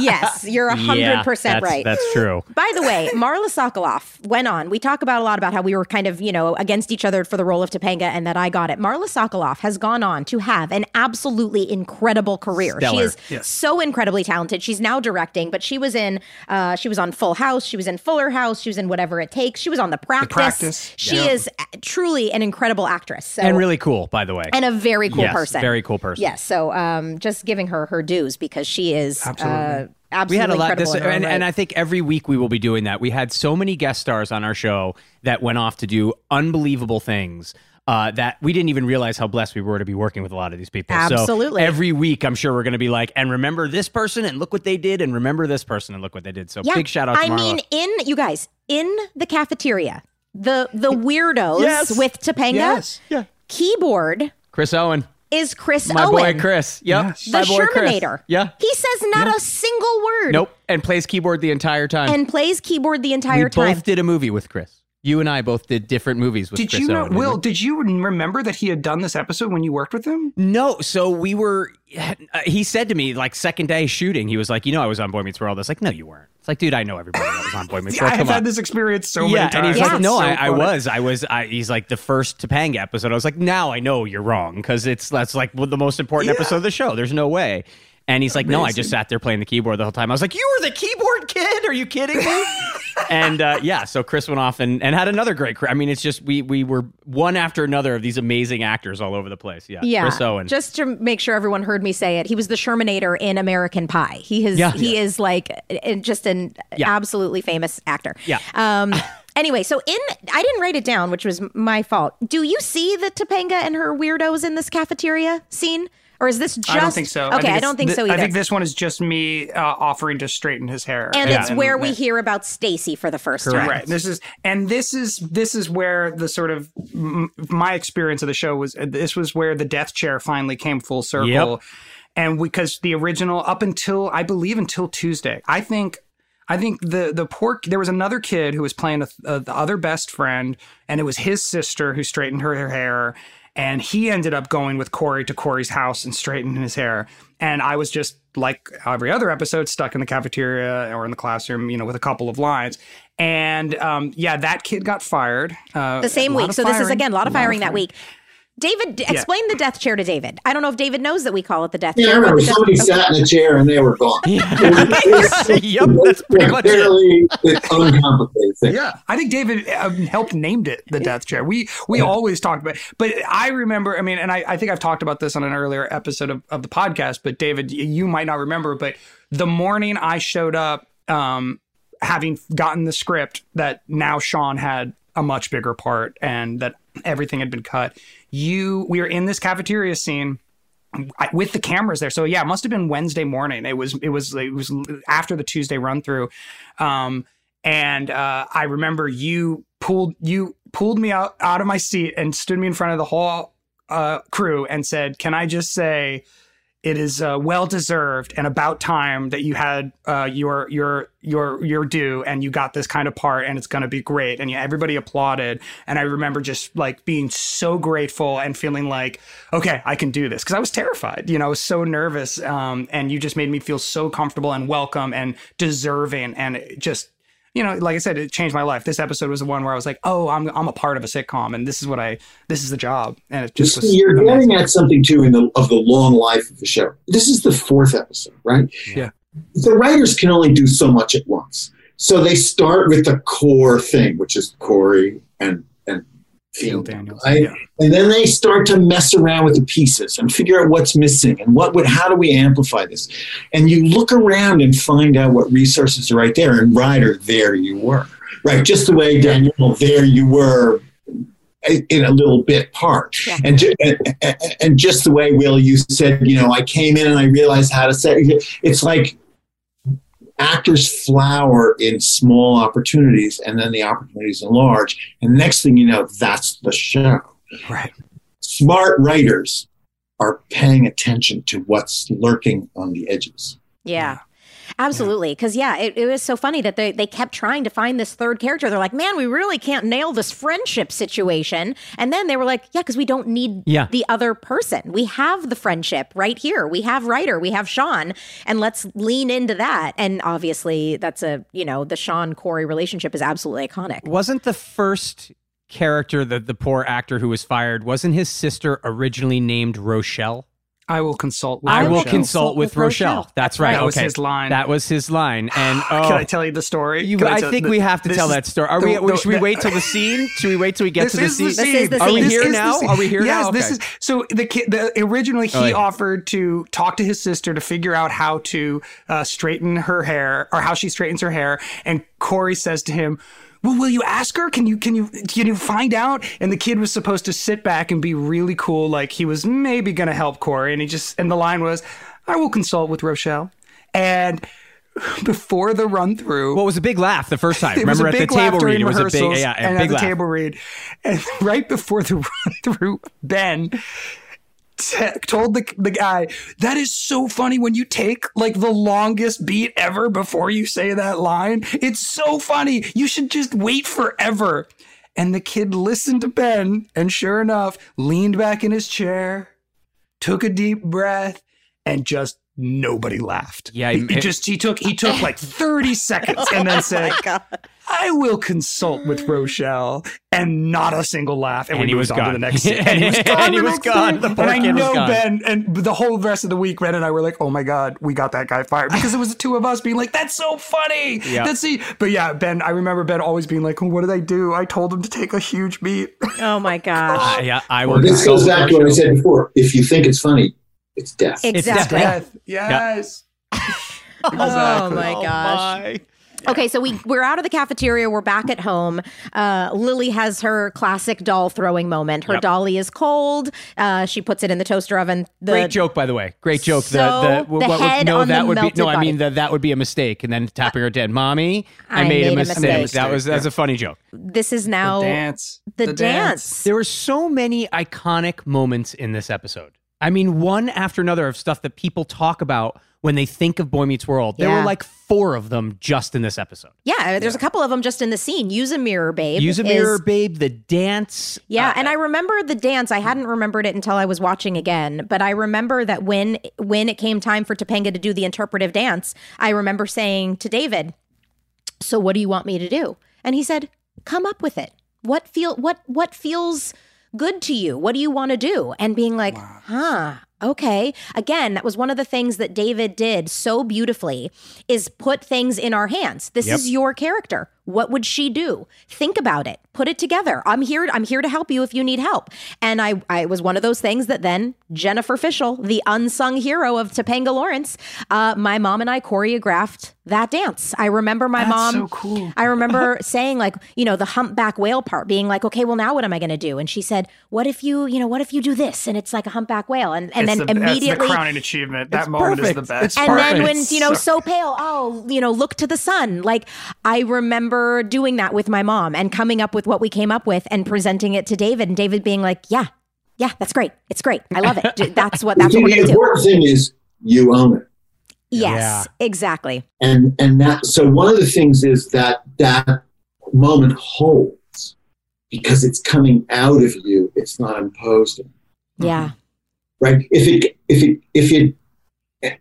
yes, you're hundred yeah, percent that's, right. That's true. By the way, Marla Sokoloff went on. We talk about a lot about how we were kind of, you know, against each other for the role of Topanga and that I got it. Marla Sokoloff has gone on to have an absolutely incredible career. Stellar. She is Yes. so incredibly talented. She's now directing, but she was in uh, she was on Full House, she was in Fuller House, she was in Whatever It Takes, she was on The Practice. Practice. She Yeah. is truly an incredible actress. So And really cool, by the way. and a very cool yes, person. Very cool person. Yes, so um, just giving her her dues because she is Absolutely. Uh, absolutely we had a lot incredible this in her own and, right. and i think every week we will be doing that we had so many guest stars on our show that went off to do unbelievable things uh, that we didn't even realize how blessed we were to be working with a lot of these people. Absolutely. So every week, I'm sure we're going to be like, and remember this person, and look what they did, and remember this person, and look what they did. So big shout out to I Marla. mean, in you guys in the cafeteria, the the weirdos Yes. with Topanga Yes. Yeah. keyboard Chris Owen, is Chris my Owen, boy Chris. Yep, Yes. the my boy Chris. Shermanator. Yeah. he says not a single word. Nope, and plays keyboard the entire time. and plays keyboard the entire we time. both did a movie with Chris. You and I both did different movies with Did Chris you know, Owen. Will? Did you remember that he had done this episode when you worked with him? No, so we were. He said to me like second day shooting, he was like, "You know, I was on Boy Meets World." I was like, "No, you weren't." It's like, dude, I know everybody that was on Boy [laughs] Meets World. I have had this experience so yeah, many times. and he's Yeah. like, "No, So I, I was, I was." I, he's like the first Topanga episode. I was like, "Now I know you're wrong because it's that's like the most important Yeah. episode of the show. There's no way." And he's like, "No, I just sat there playing the keyboard the whole time." I was like, "You were the keyboard kid? Are you kidding me?" [laughs] and uh, yeah, so Chris went off and, and had another great career. I mean, it's just we we were one after another of these amazing actors all over the place. Yeah, yeah, Chris Owen. just to make sure everyone heard me say it, he was the Shermanator in American Pie. He has, Yeah. he is like uh, just an Yeah. absolutely famous actor. Yeah. Um. Anyway, so in I didn't write it down, which was my fault. Do you see the Topanga and her weirdos in this cafeteria scene, or is this just? I don't think so. Okay, I, it's don't think th- so either. I think this one is just me uh, offering to straighten his hair, and Yeah. it's where we and- hear about Stacy for the first Correct. time. Right. This is and this is this is where the sort of m- my experience of the show was. This was where the death chair finally came full circle, Yep. and because the original up until I believe until Tuesday, I think. I think the the poor there was another kid who was playing a, a, the other best friend, and it was his sister who straightened her, her hair, and he ended up going with Cory to Cory's house and straightening his hair, and I was just like every other episode, stuck in the cafeteria or in the classroom, you know, with a couple of lines, and um, yeah, that kid got fired uh, The same week. of So this is again a lot of firing that firing. week. David, d- explain the death chair to David. I don't know if David knows that we call it the death Yeah, chair. but remember the death- somebody okay. sat in a chair and they were gone. [laughs] yep, that's pretty much fairly uncomplicated thing. Yeah, I think David um, helped named it the death chair. We we always talked about, but I remember. I mean, and I, I think I've talked about this on an earlier episode of, of the podcast. But David, you might not remember, but the morning I showed up, um, having gotten the script that now Sean had a much bigger part and that everything had been cut. You, we were in this cafeteria scene. With the cameras there. So yeah, it must have been Wednesday morning. It was it was it was after the Tuesday run through, um, and uh, I remember you pulled you pulled me out out of my seat and stood me in front of the whole uh, crew and said, "Can I just say?" It is uh, well deserved and about time that you had uh, your your your your due and you got this kind of part and it's going to be great. And yeah, everybody applauded. And I remember just like being so grateful and feeling like okay I can do this. Because I was terrified you know I was so nervous um, and you just made me feel so comfortable and welcome and deserving and just you know, like I said, it changed my life. This episode was the one where I was like, oh, I'm I'm a part of a sitcom, and this is what I this is the job, and it just You see, was you're amazing. getting at something too in the of the long life of the show. This is the fourth episode, right? Yeah. The writers can only do so much at once, so they start with the core thing, which is Cory and and Phil Field, Daniels. right? Yeah. And then they start to mess around with the pieces and figure out what's missing and what would how do we amplify this? And you look around and find out what resources are right there. And Ryder, there you were, right? Just the way Danielle, there you were in a little bit part. Yeah. And, and and- and just the way Will you said, you know, I came in and I realized how to say it's like actors flower in small opportunities and then the opportunities enlarge. And next thing you know, that's the show. Right. Smart writers are paying attention to what's lurking on the edges. Yeah. Absolutely. Because, yeah, it, it was so funny that they, they kept trying to find this third character. They're like, man, we really can't nail this friendship situation. And then they were like, yeah, because we don't need Yeah. the other person. We have the friendship right here. We have Ryder, we have Sean, and let's lean into that. And obviously, that's a, you know, the Sean Cory relationship is absolutely iconic. Wasn't the first character, the, the poor actor who was fired, wasn't his sister originally named Rochelle? I will consult. With I will Rochelle. consult with, with Rochelle. Rochelle. That's right. That was okay. his line. That was his line. And oh, [sighs] Can I tell you the story? you, Can I think the- we have to tell is that story. Are the- we? the- should we wait till the scene? Should we wait till we get this to the is scene? the scene. This is the Are we here This now? Are we here yes, now? this Okay. is so the kid. The, originally, he Oh, yeah. offered to talk to his sister to figure out how to uh, straighten her hair or how she straightens her hair. And Cory says to him, "Well, will you ask her? Can you can you can you find out?" And the kid was supposed to sit back and be really cool, like he was maybe going to help Cory. And he just and the line was, "I will consult with Rochelle." And before the run through, Well, it was a big laugh the first time. [laughs] Remember at the big table read, it was a big, yeah, and a at the laugh. table read. And [laughs] right before the [laughs] run through, Ben t- told the the guy that is so funny when you take like the longest beat ever before you say that line. It's so funny. You should just wait forever. And the kid listened to Ben, and sure enough, leaned back in his chair, took a deep breath, and just nobody laughed. Yeah, he, he- he just he took he took like [laughs] thirty seconds and then said, "I will consult with Rochelle," and not a single laugh. And, And we he moved was on to gone. the next scene. [laughs] And he was And gone. he was gone. The and I kid was know gone. Ben and the whole rest of the week, Ben and I were like, "Oh my god, we got that guy fired," [laughs] because it was the two of us being like, "That's so funny." Yeah. That's the. But yeah, Ben. I remember Ben always being like, oh, "What did I do? I told him to take a huge beat." Oh my gosh. Uh, yeah, I will. Well, this goes back to what I said before. If you think it's funny, it's death. Exactly. Death. Yes. [laughs] Oh Exactly. my gosh. Okay, so we we're out of the cafeteria. We're back at home. Uh, Lily has her classic doll throwing moment. Her Yep. dolly is cold. Uh, she puts it in the toaster oven. The, Great joke, by the way. Great joke. So, the, the what would- head no, on the that would be melted no. I mean, body. that that would be a mistake. And then tapping her dead, mommy. I, made, a mistake. That was that's a funny joke. This is now the dance. the, dance. There were so many iconic moments in this episode. I mean, one after another of stuff that people talk about when they think of Boy Meets World. There Yeah. were like four of them just in this episode. Yeah, there's a couple of them just in the scene. Use a mirror, babe. Use a is- mirror, babe. The dance. Yeah, uh, and I remember the dance. I hadn't remembered it until I was watching again, but I remember that when when it came time for Topanga to do the interpretive dance, I remember saying to David, "So what do you want me to do?" And he said, "Come up with it. What feel what what feels good to you? What do you want to do?" And being like, "Huh, okay." Again, that was one of the things that David did so beautifully is put things in our hands. This Yep. is your character. What would she do? Think about it. Put it together. I'm here. I'm here to help you if you need help. And I, I was one of those things that then Jennifer Fishel, the unsung hero of Topanga Lawrence, uh, my mom and I choreographed that dance. I remember my That's mom. so cool. I remember [laughs] saying like, you know, the humpback whale part, being like, okay, well now what am I going to do? And she said, what if you, you know, what if you do this and it's like a humpback whale? And and It's then the, immediately the crowning achievement. That It's moment is the best. It's and then when you know so pale oh you know look to the sun like i remember doing that with my mom and coming up with what we came up with and presenting it to david and david being like yeah yeah that's great. It's great. I love it. [laughs] That's what that's the what we're gonna do. important thing is you own it. yes exactly. And and that so one of the things is that that moment holds because it's coming out of you. It's not imposed yeah. Mm-hmm. Right? If it if it if it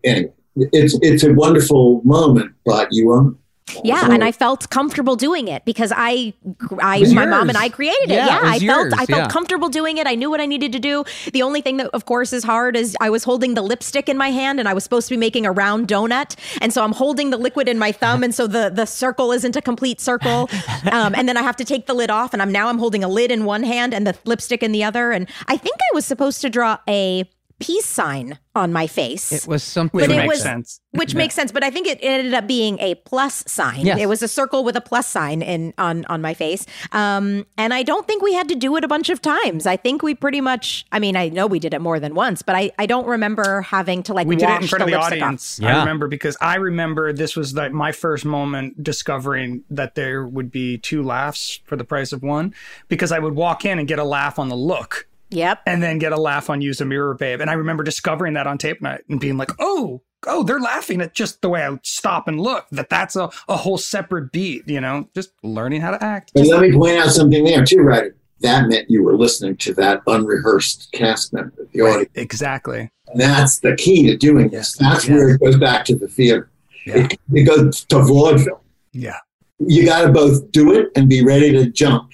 anyway it's it's a wonderful moment but you own it yeah and i felt comfortable doing it because i i my mom and i created it. Yeah, yeah, it i felt yours, i felt yeah. comfortable doing it. I knew what i needed to do. The only thing that of course is hard is i was holding the lipstick in my hand and i was supposed to be making a round donut. And so i'm holding the liquid in my thumb and so the the circle isn't a complete circle. Um, and then i have to take the lid off and i'm now i'm holding a lid in one hand and the lipstick in the other. And i think i was supposed to draw a peace sign on my face It was something. Which it makes was- sense. which makes sense but i think it ended up being a plus sign Yes. it was a circle with a plus sign in on on my face um and i don't think we had to do it a bunch of times i think we pretty much i mean i know we did it more than once but i i don't remember having to like we did it in wash front of the lipstick off. audience. Yeah. I remember because I remember this was like my first moment discovering that there would be two laughs for the price of one because I would walk in and get a laugh on the look yep. and then get a laugh on use a mirror babe. And I remember discovering that on tape night and being like oh oh they're laughing at just the way I stop and look that that's a, a whole separate beat you know just learning how to act. And let me point out something there too right? That meant you were listening to that unrehearsed cast member the audience. exactly. And that's the key to doing this. That's where it goes back to the theater. Yeah. it, it goes to vaudeville. Yeah. You got to both do it and be ready to jump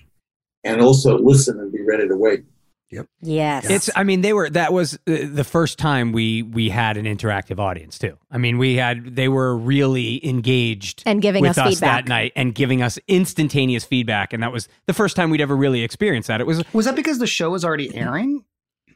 and also listen and be ready to wait yes It's. I mean, they were. That was uh, the first time we we had an interactive audience too. I mean, we had. They were really engaged And giving with us us, feedback. that night and giving us instantaneous feedback, and that was the first time we'd ever really experienced that. It was. was that because the show was already airing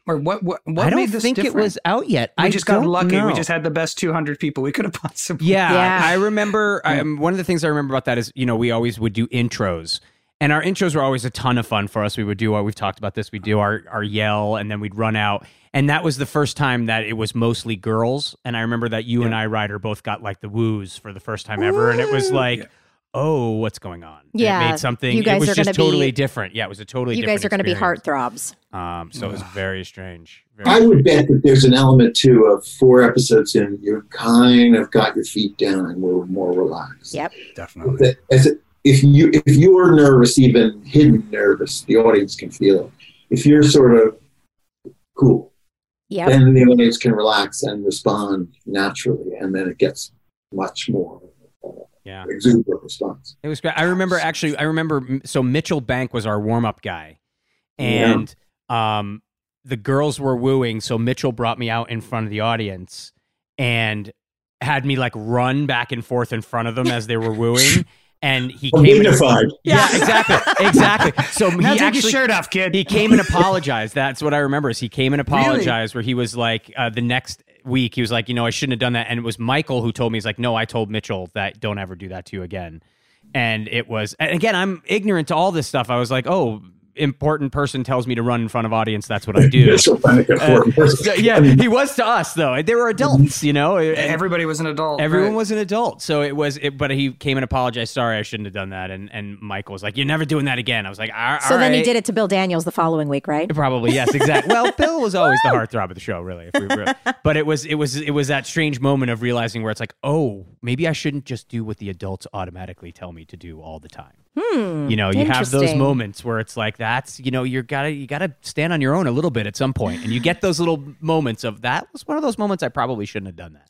or what what, what I don't made this think different? it was out yet. we I just got don't lucky we just had the best 200 people we could have possibly Yeah, Yeah. I remember. I, um, one of the things I remember about that is, you know, we always would do intros, and our intros were always a ton of fun for us. We would do our, we've talked about this. We'd do our our yell, and then we'd run out, and that was the first time that it was mostly girls. And I remember that you and I, Ryder, both got like the woos for the first time ever, and it was like. Oh, what's going on? And Yeah, it made something. you guys it was are just gonna be- totally different. Yeah, it was a totally. you guys are going to be heartthrobs Um, so it was very strange. Very I would bet that there's an element too of four episodes in, you kind of got your feet down and we're more relaxed. yep definitely As it, if you if you're nervous, even hidden nervous, the audience can feel it. If you're sort of cool, yeah, then the audience can relax and respond naturally, and then it gets much more uh, Yeah. exuberant response. It was great. I remember actually. I remember. So Mitchell Bank was our warm up guy, and um, the girls were wooing. So Mitchell brought me out in front of the audience and had me like run back and forth in front of them as they were wooing. [laughs] And he came. In, Dignified. [laughs] yeah, exactly, exactly. So now he take actually your shirt off kid he came and [laughs] apologized. That's what I remember. Is he came and apologized where he was like uh, the next week he was like, you know, I shouldn't have done that. And it was Michael who told me he's like, no, I told Mitchell that don't ever do that to you again. And it was and again, I'm ignorant to all this stuff. I was like, oh, important person tells me to run in front of audience. That's what I [laughs] do. It's so funny, important uh, yeah, he was to us though. They were adults, you know. and- everybody was an adult Everyone right. was an adult, so it was. It, but he came and apologized. Sorry, I shouldn't have done that. And and Michael was like, "You're never doing that again." I was like, "All so all then he did it to bill daniels the following week right Probably yes, exactly. well, [laughs] Bill was always the heartthrob of the show, really. If we were, but it was it was it was that strange moment of realizing where it's like, oh, maybe I shouldn't just do what the adults automatically tell me to do all the time. Hmm You know, you have those moments where it's like that's you know you're gotta you gotta stand on your own a little bit at some point, and you get those little moments of that was one of those moments I probably shouldn't have done that.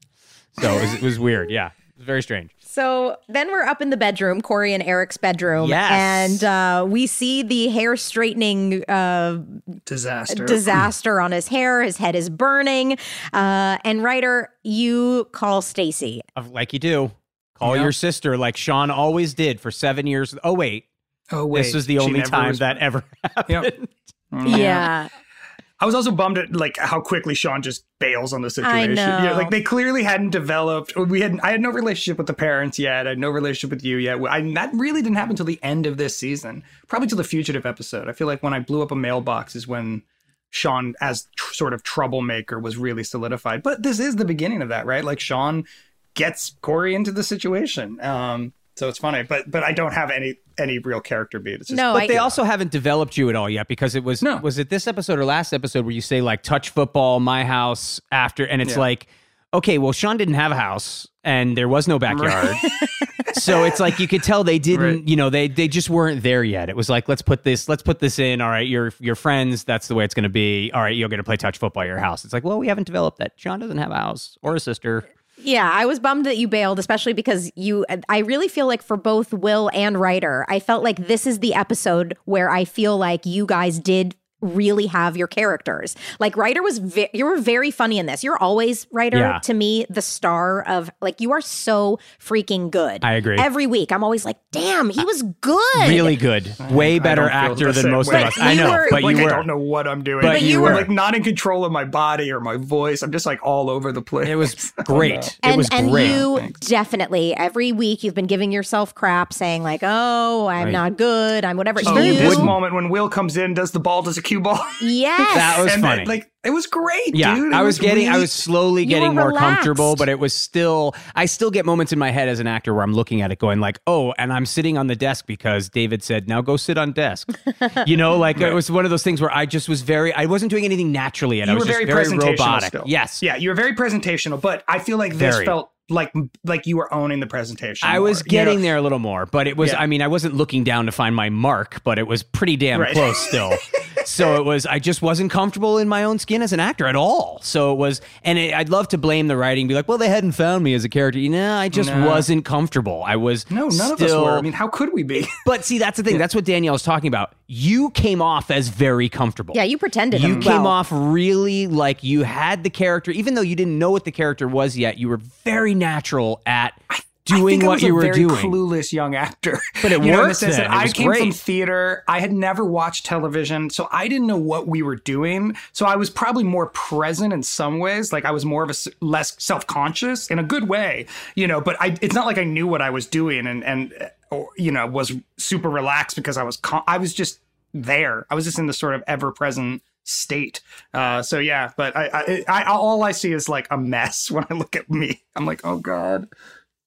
So it was, it was weird. Yeah, it was very strange. So then we're up in the bedroom, Cory and Eric's bedroom, Yes. and uh, we see the hair straightening uh, disaster disaster on his hair. His head is burning. Uh, and Ryder, you call Stacy. Like you do. Call Yeah. your sister like Sean always did for seven years. Oh wait, Oh wait, this was the she only time was- that ever [laughs] happened. Mm, yep. Yeah. I was also bummed at like how quickly Sean just bails on the situation. I You know. like they clearly hadn't developed. We had I had no relationship with the parents yet. I had no relationship with you yet. I, that really didn't happen until the end of this season. Probably till the fugitive episode. I feel like when I blew up a mailbox is when Sean, as tr- sort of troublemaker, was really solidified. But this is the beginning of that, right? Like Sean gets Cory into the situation. Um, so it's funny, but but I don't have any any real character beat. It's just, No, But I, they also haven't developed you at all yet because it was No. was it this episode or last episode where you say like touch football, my house after, and it's Yeah. like, okay, well Sean didn't have a house and there was no backyard, [laughs] so it's like you could tell they didn't, Right. you know, they they just weren't there yet. It was like let's put this let's put this in. All right, you're you're friends. That's the way it's going to be. All right, you're going to play touch football at your house. It's like, well, we haven't developed that. Sean doesn't have a house or a sister. Yeah, I was bummed that you bailed, especially because you. I really feel like for both Will and Ryder, I felt like this is the episode where I feel like you guys did really have your characters. Like Ryder was, ve- you were very funny in this. You're always Ryder Yeah. to me the star of like you are so freaking good. I agree. Every week, I'm always like, damn, he was good. Really good, way better actor than most way. of us. I know, were- but like you I don't know what I'm doing. But you I'm were. like not in control of my body or my voice. I'm just like all over the place. It was [laughs] I don't great. It and was and great. you Thanks. definitely every week you've been giving yourself crap, saying like, "Oh, I'm Right. not good. I'm whatever." Oh, you, this moment when Will comes in, does the ball, does a cue ball. [laughs] yes, That was and funny. It, like it was great, Yeah, dude. It I was, getting, I was slowly getting more relaxed. comfortable, but it was still, I still get moments in my head as an actor where I'm looking at it going like, oh, and I'm sitting on the desk because David said, now go sit on desk. [laughs] you know, like it was one of those things where I just was very, I wasn't doing anything naturally yet. I You was were just very, very presentational robotic. still. Yes. Yeah, you were very presentational, but I feel like this Very. felt like like you were owning the presentation. I more, was you know? getting there a little more, but it was, Yeah. I mean, I wasn't looking down to find my mark, but it was pretty damn Right. close still. [laughs] so it was, I just wasn't comfortable in my own skin as an actor at all. So it was, and it, I'd love to blame the writing, be like, well, they hadn't found me as a character. You know, I just No. wasn't comfortable. I was No, none of us were. I mean, how could we be? [laughs] but see, that's the thing. That's what Danielle was talking about. You came off as very comfortable. yeah, you pretended You came well. off really like you had the character, even though you didn't know what the character was yet. You were very natural at I doing think I what was you a were very doing. clueless young actor. [laughs] But it [laughs] you know, worked then. It I came from theater. I had never watched television, so I didn't know what we were doing. So I was probably more present in some ways. Like I was more of a less self conscious in a good way, you know. But I, it's not like I knew what I was doing and and uh, or, you know was super relaxed because I was con- I was just there. I was just in the sort of ever present state. Uh, so yeah, but I, I, I all I see is like a mess [laughs] when I look at me. I'm like, oh god.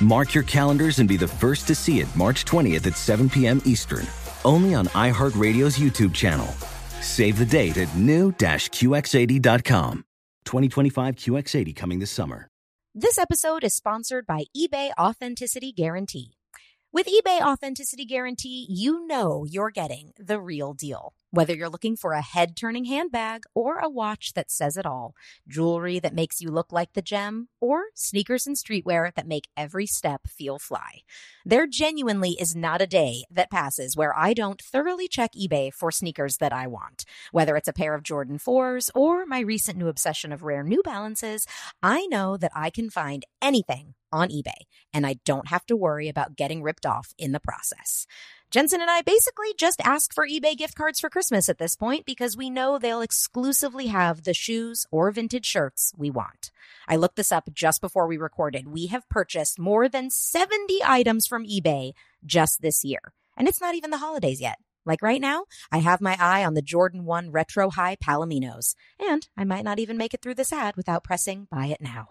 Mark your calendars and be the first to see it March 20th at 7 p.m. Eastern, only on iHeartRadio's YouTube channel. Save the date at new-QX80.com. 2025 QX80 coming this summer. This episode is sponsored by eBay Authenticity Guarantee. With eBay Authenticity Guarantee, you know you're getting the real deal. Whether you're looking for a head turning handbag or a watch that says it all, jewelry that makes you look like the gem, or sneakers and streetwear that make every step feel fly. There genuinely is not a day that passes where I don't thoroughly check eBay for sneakers that I want. Whether it's a pair of Jordan 4s or my recent new obsession of rare New Balances, I know that I can find anything on eBay and I don't have to worry about getting ripped off in the process. Jensen and I basically just ask for eBay gift cards for Christmas at this point because we know they'll exclusively have the shoes or vintage shirts we want. I looked this up just before we recorded. We have purchased more than 70 items from eBay just this year. And it's not even the holidays yet. Like right now, I have my eye on the Jordan 1 Retro High Palominos, and I might not even make it through this ad without pressing buy it now.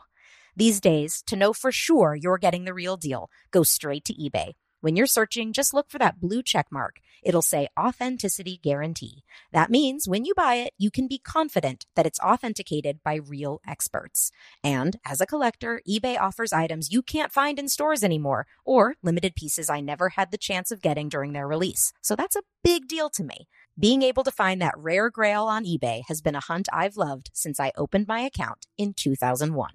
These days, to know for sure you're getting the real deal, go straight to eBay. When you're searching, just look for that blue check mark. It'll say authenticity guarantee. That means when you buy it, you can be confident that it's authenticated by real experts. And as a collector, eBay offers items you can't find in stores anymore or limited pieces I never had the chance of getting during their release. So that's a big deal to me. Being able to find that rare grail on eBay has been a hunt I've loved since I opened my account in 2001.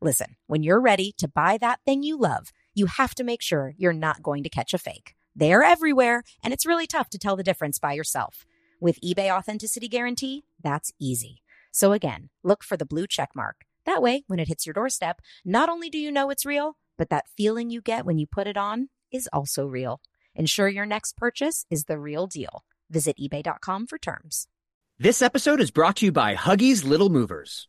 Listen, when you're ready to buy that thing you love, you have to make sure you're not going to catch a fake. They're everywhere, and it's really tough to tell the difference by yourself. With eBay Authenticity Guarantee, that's easy. So again, look for the blue check mark. That way, when it hits your doorstep, not only do you know it's real, but that feeling you get when you put it on is also real. Ensure your next purchase is the real deal. Visit eBay.com for terms. This episode is brought to you by Huggies Little Movers.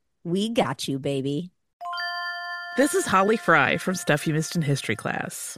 We got you, baby. This is Holly Fry from Stuff You Missed in History class.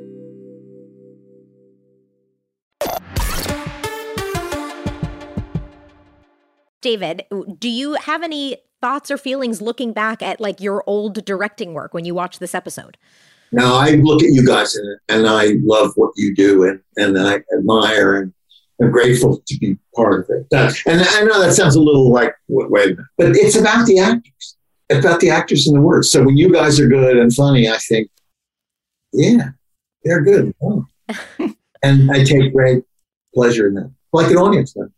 David, do you have any thoughts or feelings looking back at like your old directing work when you watch this episode? Now I look at you guys and, and I love what you do and, and I admire and I'm grateful to be part of it. That, and I know that sounds a little like, wait, but it's about the actors. It's about the actors and the words. So when you guys are good and funny, I think, yeah, they're good. Oh. [laughs] and I take great pleasure in that, like an audience does.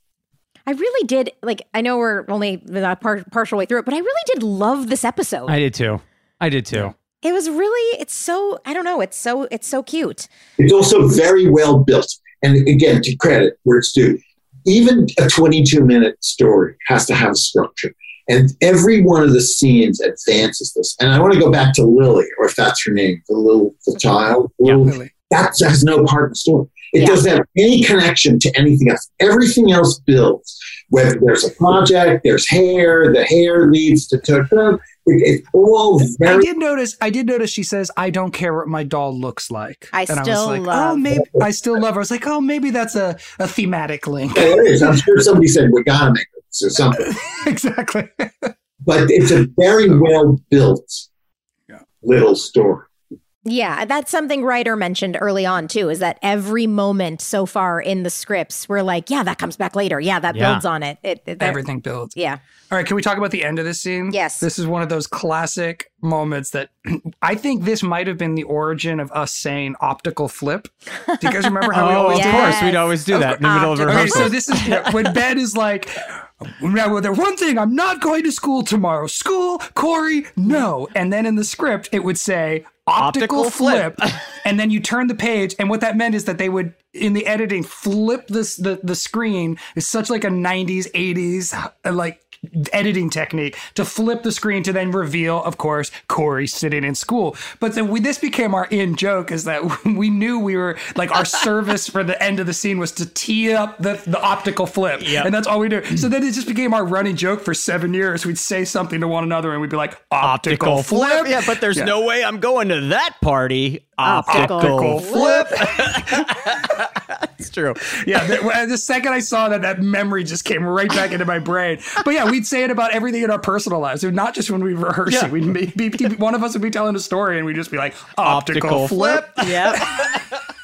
I really did like. I know we're only the par- partial way through it, but I really did love this episode. I did too. I did too. It was really. It's so. I don't know. It's so. It's so cute. It's also very well built. And again, to credit where it's due, even a 22 minute story has to have a structure. And every one of the scenes advances this. And I want to go back to Lily, or if that's her name, the little the child. Yeah, Lily. Lily. That has no part in the story. It Yeah. doesn't have any connection to anything else. Everything else builds. Whether there's a project, there's hair, the hair leads to to- it, it's all I did notice. I did notice. She says, "I don't care what my doll looks like." I and I still was like, love- "Oh, maybe [laughs] I still love her." I was like, "Oh, maybe that's a, a thematic link." Yeah, it is. I'm sure somebody said we gotta make this or something. [laughs] exactly. But it's a very well built Yeah. little story. Yeah, that's something Ryder mentioned early on too. Is that every moment so far in the scripts, we're like, yeah, that comes back later. Yeah, that Yeah. builds on it. it, it Everything builds. Yeah. All right, can we talk about the end of this scene? Yes. This is one of those classic moments that [clears throat] I think this might have been the origin of us saying optical flip. Do you guys remember how we [laughs] oh, always of course, we'd always do Of that in the middle of course. Okay, rehearsal. so this is yeah, when Ben is like, now, well, the one thing I'm not going to school tomorrow. School, Cory, no. And then in the script, it would say optical, Optical flip. flip, [laughs] and then you turn the page, and what that meant is that they would in the editing flip this the the screen. It's such like a '90s, '80s uh, like editing technique to flip the screen to then reveal, of course, Cory sitting in school. But then we, this became our in joke is that [laughs] we knew we were like our [laughs] service for the end of the scene was to tee up the, the optical flip. Yep. And that's all we do. So then it just became our running joke for seven years. We'd say something to one another and we'd be like, optical, flip. Yeah, but there's Yeah. no way I'm going to that party. Optical, Optical flip. it's true. Yeah, the, the second I saw that, that memory just came right back into my brain. But yeah, we'd say it about everything in our personal lives, not just when we were rehearsing. Yeah. We'd be, be- one of us would be telling a story, and we'd just be like, "Optical, Optical flip." Yep.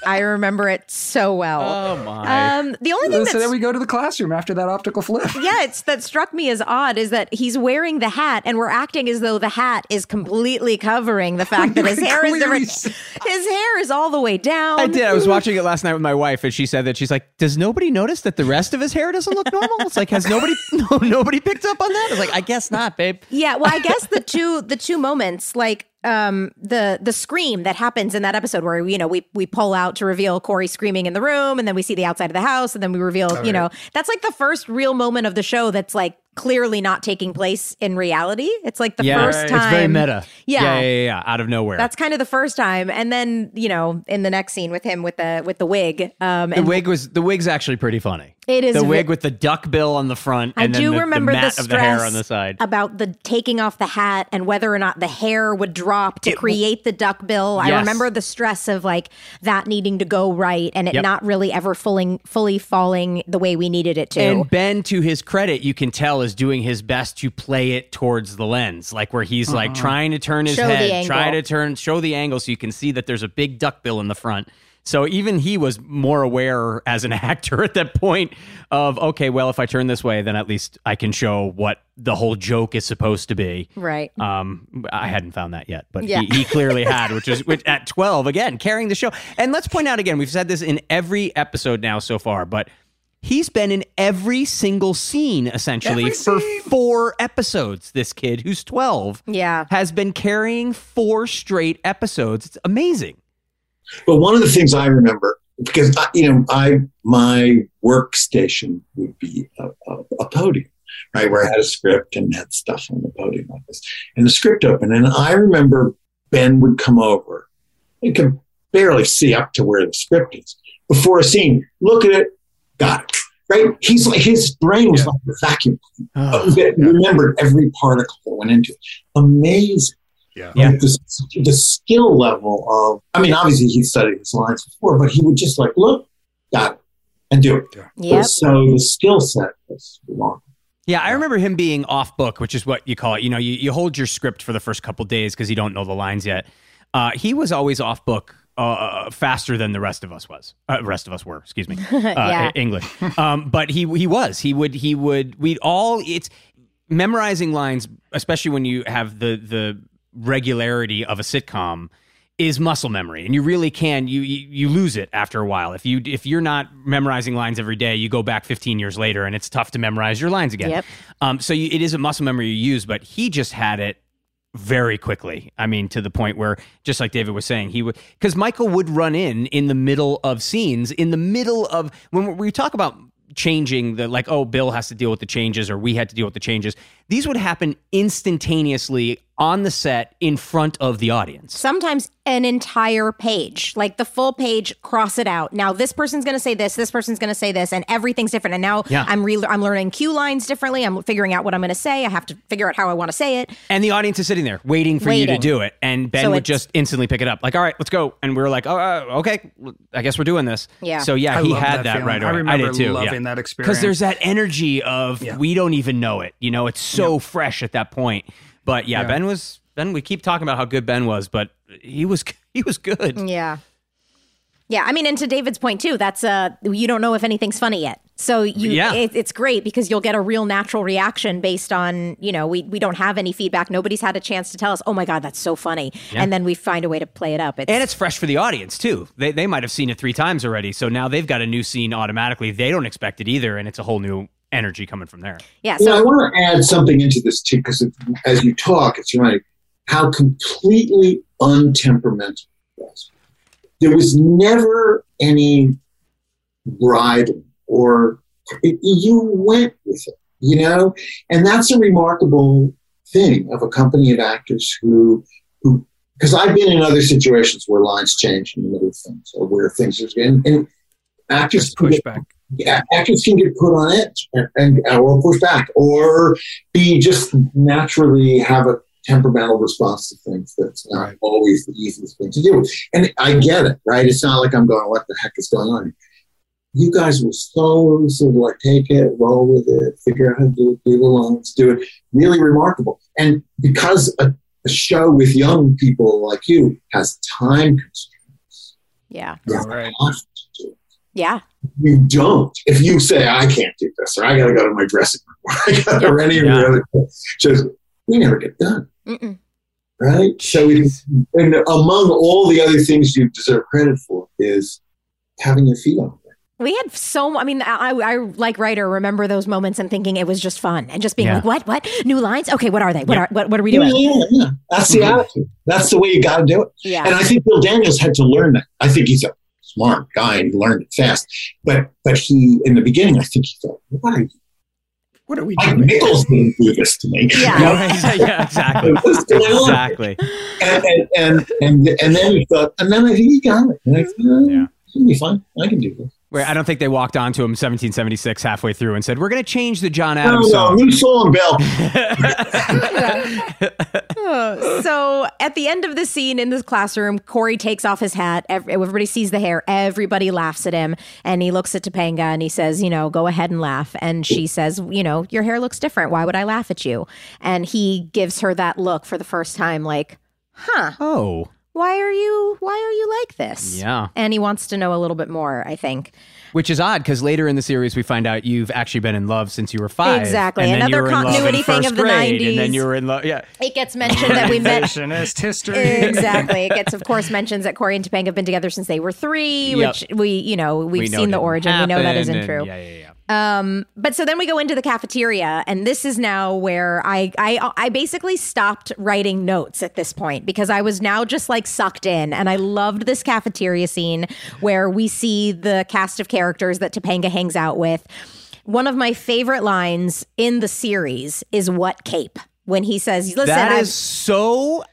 I remember it so well. Oh my. Um, the only thing So then we go to the classroom after that optical flip. [laughs] yeah, it's that struck me as odd is that he's wearing the hat and we're acting as though the hat is completely covering the fact [laughs] that his hair is different. [laughs] His hair is all the way down. I did. I was watching it last night with my wife, and she said that she's like, "Does nobody notice that the rest of his hair doesn't look normal?" It's like, has nobody, no, nobody picked up on that? I was like, I guess not, babe. Yeah, well, I guess the two the two moments like um the the scream that happens in that episode where you know we we pull out to reveal Cory screaming in the room and then we see the outside of the house and then we reveal you know that's like the first real moment of the show that's like clearly not taking place in reality. It's like the yeah, first time it's very meta. Yeah. yeah, yeah, yeah, yeah, out of nowhere. That's kind of the first time, and then you know, in the next scene with him with the with the wig, um, the and wig was the wig's actually pretty funny. It is the wig with the duck bill on the front. I and do the, the remember the, mat stress of the hair on the side. about the taking off the hat and whether or not the hair would drop to It- create the duck bill. I remember the stress of like that needing to go right and it Yep. not really ever fully fully falling the way we needed it to. And Ben, to his credit, you can tell is doing his best to play it towards the lens, like where he's like trying to turn his Show head, try to turn, show the angle, so you can see that there's a big duck bill in the front. So even he was more aware as an [laughs] actor at that point of okay, well, if I turn this way, then at least I can show what the whole joke is supposed to be. right. Um, I hadn't found that yet, but Yeah. he, he clearly [laughs] had, which is which, at 12, again, carrying the show. And let's point out again, we've said this in every episode now so far, but he's been in every single scene essentially Every for scene. four episodes. This kid who's 12 yeah. has been carrying four straight episodes. It's amazing. But one of the things I remember, because I, you know, I my workstation would be a, a, a podium, right, where I had a script and had stuff on the podium like this, and the script open, and I remember Ben would come over. You could barely see up to where the script is before a scene. Look at it, got it. Right? He's like his brain was Yeah. like a vacuum Oh, that remembered every particle that went into it. Amazing. Yeah. Yeah. The, the skill level of, I mean, obviously he studied his lines before, but he would just like, look, got it, and do it. Yep. So the skill set was long. Yeah, I remember him being off book, which is what you call it. You know, you, you hold your script for the first couple days because you don't know the lines yet. Uh, he was always off book uh, faster than the rest of us was. Uh, rest of us were, excuse me, [laughs] uh, Yeah. English. Um, but he he was. He would he would. We'd all. It's memorizing lines, especially when you have the the regularity of a sitcom is muscle memory and you really can you, you you lose it after a while if you if you're not memorizing lines every day you go back 15 years later and it's tough to memorize your lines again Yep. um, so you, it is a muscle memory you use but he just had it very quickly. I mean to the point where just like david was saying he would because michael would run in in the middle of scenes in the middle of when we talk about changing the like oh bill has to deal with the changes or we had to deal with the changes these would happen instantaneously on the set in front of the audience Sometimes an entire page, like the full page, cross it out. Now this person's going to say this, this person's going to say this, and everything's different. And now Yeah. I'm re- I'm learning cue lines differently. I'm figuring out what I'm going to say. I have to figure out how I want to say it. And the audience is sitting there waiting for you to do it. And Ben So would just instantly pick it up. Like, all right, let's go. And we were like, oh, uh, okay, I guess we're doing this. Yeah. So, yeah, I he had that that, feeling. right I away. remember did too. loving yeah. that experience. Because there's that energy of Yeah. we don't even know it. You know, it's so fresh at that point. But yeah, Yeah. Ben was, Ben, we keep talking about how good Ben was, but he was, [laughs] he was good. Yeah. Yeah, I mean, and to David's point too, that's uh, you don't know if anything's funny yet, so you, Yeah. it, it's great because you'll get a real natural reaction based on, you know, we we don't have any feedback, nobody's had a chance to tell us, oh my god, that's so funny, Yeah. and then we find a way to play it up. It's, And it's fresh for the audience too. They, they might have seen it three times already. So now they've got a new scene automatically. They don't expect it either. And it's a whole new energy coming from there. yeah, Yeah, I want to add something into this too, because as you talk, it's right how completely untemperamental it was. There was never any bridle, or it, you went with it. you know, and that's a remarkable thing of a company of actors who, who, because I've been in other situations where lines change in the middle of things or where things are, and, and actors can get, Pushback. Yeah, actors can get put on it and, and uh, or push back or be just naturally have a temperamental response to things that's not Right. always the easiest thing to do. And I get it, right? It's not like I'm going, what the heck is going on? You guys were so sort of like take it, roll with it, figure out how to do it, do the lines, do it. Really remarkable. And because a, a show with young people like you has time constraints, Yeah. you All right. have to do it Yeah. you don't. If you say I can't do this, or I got to go to my dressing room, [laughs] or I got to or any of the other shows, we never get done, Mm-mm. right? So, it, and among all the other things you deserve credit for is having your feet on. the We had so. I mean, I, I like Ryder remember those moments and thinking it was just fun and just being Yeah. like, "What? What? New lines? Okay, what are they? What Yeah. are what? What are we doing?" Yeah, yeah, yeah. That's the mm-hmm. attitude. That's the way you got to do it. Yeah. And I think Bill Daniels had to learn that. I think he's a smart guy and he learned it fast. But but he in the beginning, I think he thought, "What are you? What are we Mike doing? Nichols didn't do this to me." Yeah. [laughs] You know? [laughs] yeah, exactly. What's going on? Exactly. and, and, and, and, and then he thought, and then I think he got it. And I thought, oh, Yeah. It'll be fine. I can do this. Where I don't think they walked onto him 1776 halfway through and said, "We're going to change the John No, Adams no, song." new song, Bill. [laughs] [laughs] Oh, so at the end of the scene in this classroom, Cory takes off his hat. Everybody sees the hair. Everybody laughs at him. And he looks at Topanga and he says, You know, go ahead and laugh. And she says, You know, your hair looks different. Why would I laugh at you? And he gives her that look for the first time, like, Huh, oh, why are you, why are you like this? yeah. And he wants to know a little bit more, I think. Which is odd because later in the series we find out you've actually been in love since you were five. Exactly. and Another you were in love in continuity thing of the grade, and then you were in love. Yeah, It gets mentioned that we met history. [laughs] exactly. It gets, of course, mentions that Cory and Topanga have been together since they were three, Yep. which we, you know, we've we know seen the didn't origin. We know that happen, isn't and- true. Yeah, yeah, yeah. Um, but so then we go into the cafeteria, and this is now where I, I I basically stopped writing notes at this point because I was now just like sucked in, and I loved this cafeteria scene where we see the cast of characters that Topanga hangs out with. One of my favorite lines in the series is "What cape?" when he says, "Listen, that is I've- so,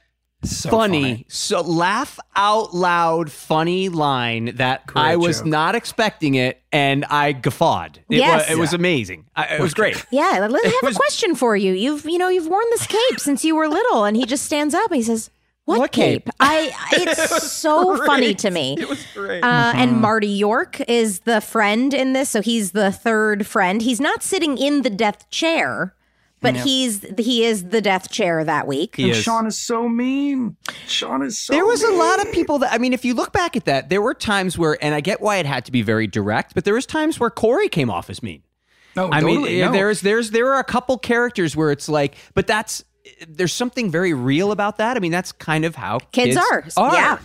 So funny. So laugh out loud, funny line that Great I was joke. not expecting it, and I guffawed. It, Yes. was, it was amazing. I, it was great. [laughs] Yeah, let- I have was- a question for you. You've you know you've worn this cape since you were little, and he just stands up and he says, "What, What cape?" cape? I it's [laughs] so funny to me. [laughs] It was great. Uh, Mm-hmm. And Marty York is the friend in this, so he's the third friend. He's not sitting in the death chair, but he's he is the death chair that week. He And is. Sean is so mean. Sean is so There was a lot of people that I mean, if you look back at that, there were times where, and I get why it had to be very direct, but there was times where Cory came off as mean. No, I totally, mean, no. there's there's there are a couple characters where it's like, but that's there's something very real about that. I mean, that's kind of how Kids kids, are. Yeah.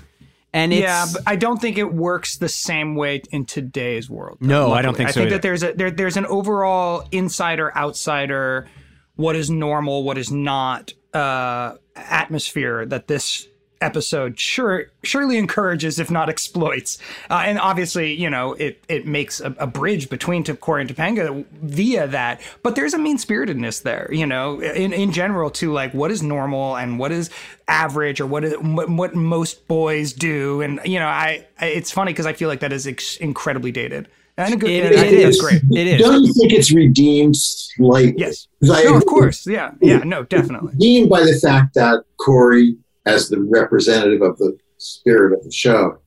and it's yeah, but I don't think it works the same way in today's world. though, No, I don't luckily. think I think either. that there's a there, there's an overall insider outsider, what is normal, what is not, uh, atmosphere that this episode sure surely encourages, if not exploits. Uh, and obviously, you know, it it makes a, a bridge between to Cory and Topanga via that. But there's a mean spiritedness there, you know, in in general to like what is normal and what is average or what is what, what most boys do. And you know, I, I it's funny because I feel like that is ex- incredibly dated. And a good, It- I it that's is. great. It is. Don't you think it's redeemed slightly? yes, No, of course. Yeah. Yeah. No, definitely. Redeemed by the fact that Cory, as the representative of the spirit of the show,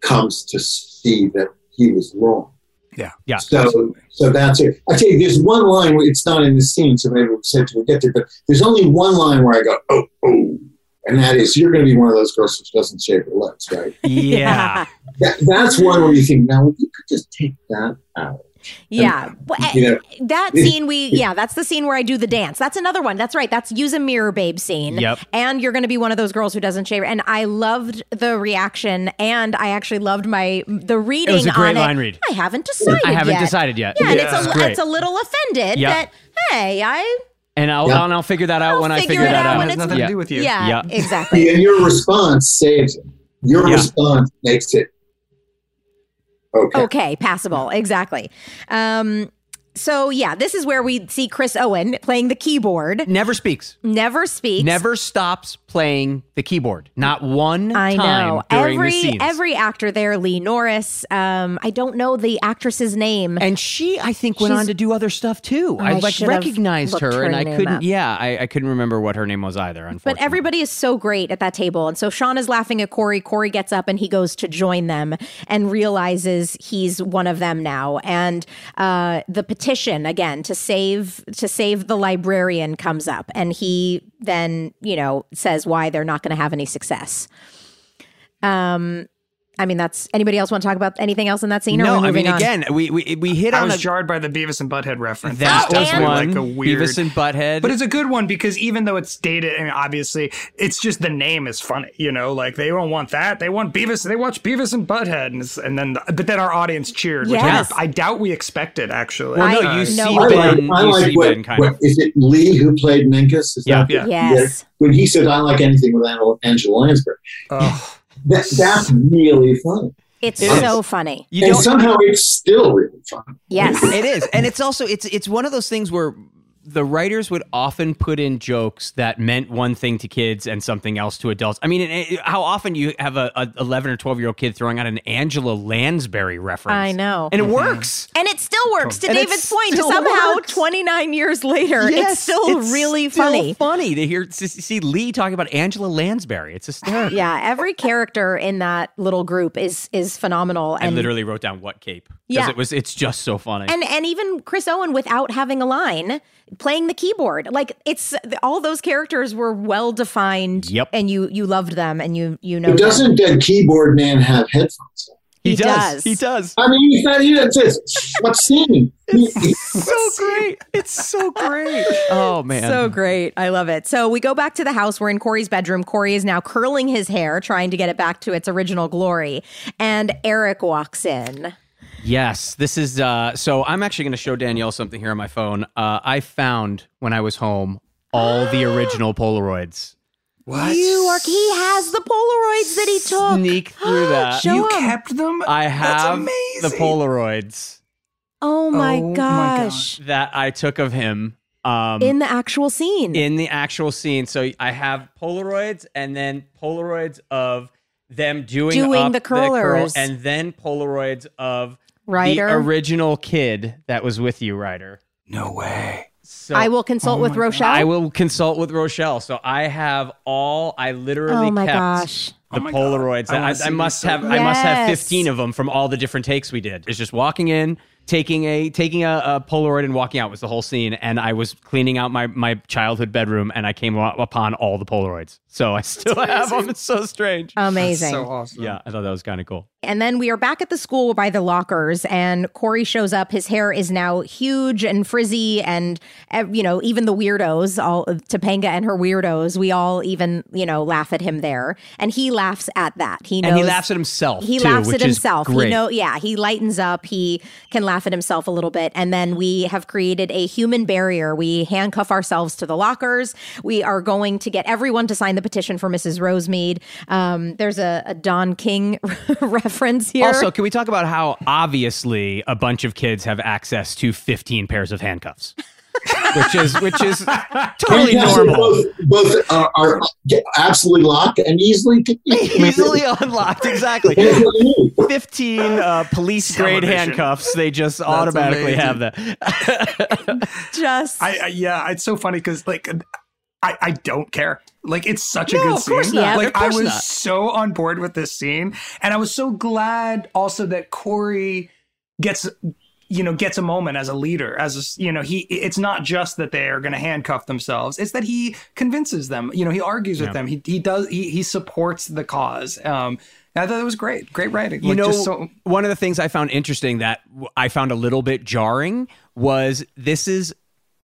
comes to see that he was wrong. Yeah. Yeah. So, so that's it. I tell you, there's one line where it's not in the scene, so maybe we'll say till we get there. But there's only one line where I go, oh, oh, and that is, you're going to be one of those girls who doesn't shave her legs, right? yeah. That, that's one where you think, now you could just take that out. Yeah. Well, eh, You know, that scene we yeah, that's the scene where I do the dance. That's another one. That's right. That's use a mirror babe scene. Yep. And you're going to be one of those girls who doesn't shave. And I loved the reaction and I actually loved my the reading was a great on line it. read. I haven't decided I haven't yet. decided yet. Yeah, and Yeah. it's It's a great. it's a little offended Yep. that hey, I And I'll Yeah. and I'll figure that out I'll when I figure figure it that out out. It has it's nothing Yeah. to do with you. yeah, Yeah. exactly. and your response saves it. Your Yeah. response makes it okay. Okay, passable. Exactly. Um, So yeah, this is where we see Chris Owen playing the keyboard. Never speaks. Never speaks. Never stops playing the keyboard. Not one I time know during every every actor there. Lee Norris. Um, I don't know the actress's name. and she, I think, went She's- on to do other stuff too. I, I like recognized her, her and I couldn't. up. Yeah, I, I couldn't remember what her name was either. Unfortunately, But everybody is so great at that table. And so Sean is laughing at Cory. Cory gets up and he goes to join them and realizes he's one of them now. And uh, the petition again to save to save the librarian comes up, and he then you know says why they're not going to have any success. Um, I mean, that's anybody else want to talk about anything else in that scene? or no, we I mean, on? again, we we, we hit I on was a, jarred by the Beavis and Butthead reference. that Oh, was one. like a weird. Beavis and Butthead, But it's a good one because even though it's dated, I mean, obviously, it's just the name is funny. You know, like they don't want that. They want Beavis. They watch Beavis and Butthead, and, and then but then our audience cheered, which Yes. I, I doubt we expected actually. well, no, I- you no, see I like, Ben, I like see what, Ben kind what of. is it Lee who played Minkus? Is Yeah. that- Yeah. Yes. When he said, I like anything with Angela, Angela Lansbury. Ugh. That, that's really funny. It's It so is. funny. You and somehow it's still really fun. Yes. it is, and it's also it's it's one of those things where the writers would often put in jokes that meant one thing to kids and something else to adults. I mean, it, it- how often you have a, a 11 or 12 year old kid throwing out an Angela Lansbury reference? I know. and it mhm. works. And it still works to And David's point. [laughs] Somehow, works. 29 years later, Yes, it's still it's really still funny. Funny to hear to see Lee talking about Angela Lansbury. It's hysterical. [laughs] Yeah, every character in that little group is is phenomenal. I And literally wrote down what cape because Yeah. it was it's just so funny. and and even Chris Owen without having a line playing the keyboard. Like it's all those characters were well defined Yep. and you you loved them and you you know But doesn't that keyboard man have headphones? on? he does. He does. I mean, he's not, he does this. What scene? He- he- so great. It's so great. [laughs] Oh man. So great. I love it. So we go back to the house. We're in Cory's bedroom. Cory is now curling his hair, trying to get it back to its original glory. And Eric walks in. Yes, this is. Uh, so I'm actually going to show Danielle something here on my phone. Uh, I found when I was home all the [gasps] original Polaroids. What? You are he has the Polaroids that he took. Sneak through that. [gasps] Show you him. kept them? I That's have the. Polaroids Oh my Oh my gosh. that I took of him. Um, In the actual scene. in the actual scene. So I have Polaroids and then Polaroids of them doing, Doing up the curl, curlers. and then Polaroids of Ryder. the original kid that was with you, Ryder. No way. So I will consult Oh with my God. Rochelle. I will consult with Rochelle. So I have all. I literally oh my kept gosh. Oh the Oh my God. Polaroids. I I, I, must these so have. I must have fifteen of them from all the different takes we did. It's just walking in, taking a taking a, a Polaroid and walking out was the whole scene. And I was cleaning out my my childhood bedroom, and I came upon all the Polaroids. So I [laughs] still have them. It's so strange. Amazing. So awesome. yeah, I thought that was kind of cool. And then we are back at the school by the lockers, and Cory shows up. His hair is now huge and frizzy, and uh, you know, even the weirdos, all Topanga and her weirdos, we all even you know laugh at him there, and he laughs at that. He knows And he laughs at himself. He too, laughs which at is himself. Great. He know, yeah, he lightens up. He can laugh at himself a little bit, and then we have created a human barrier. We handcuff ourselves to the lockers. We are going to get everyone to sign the petition for Mrs. Rosemead. Um, there's a, a Don King [laughs] reference here. Also, can we talk about how obviously a bunch of kids have access to 15 pairs of handcuffs? Which is which is [laughs] totally normal. Both, both are, are absolutely locked and easily [laughs] Easily unlocked, exactly. That's what you need. 15 uh, police grade handcuffs. They just automatically amazing. have that. [laughs] just I, I yeah, it's so funny because like I, I don't care. Like it's such a No, good of course scene. not. Like Of course I was not. so on board with this scene, and I was so glad also that Cory gets you know gets a moment as a leader as a, you know he it's not just that they are going to handcuff themselves it's that he convinces them you know he argues with them he, he does he, he supports the cause um i thought it was great great writing You Like, know, just so one of the things I found interesting that I found a little bit jarring was this is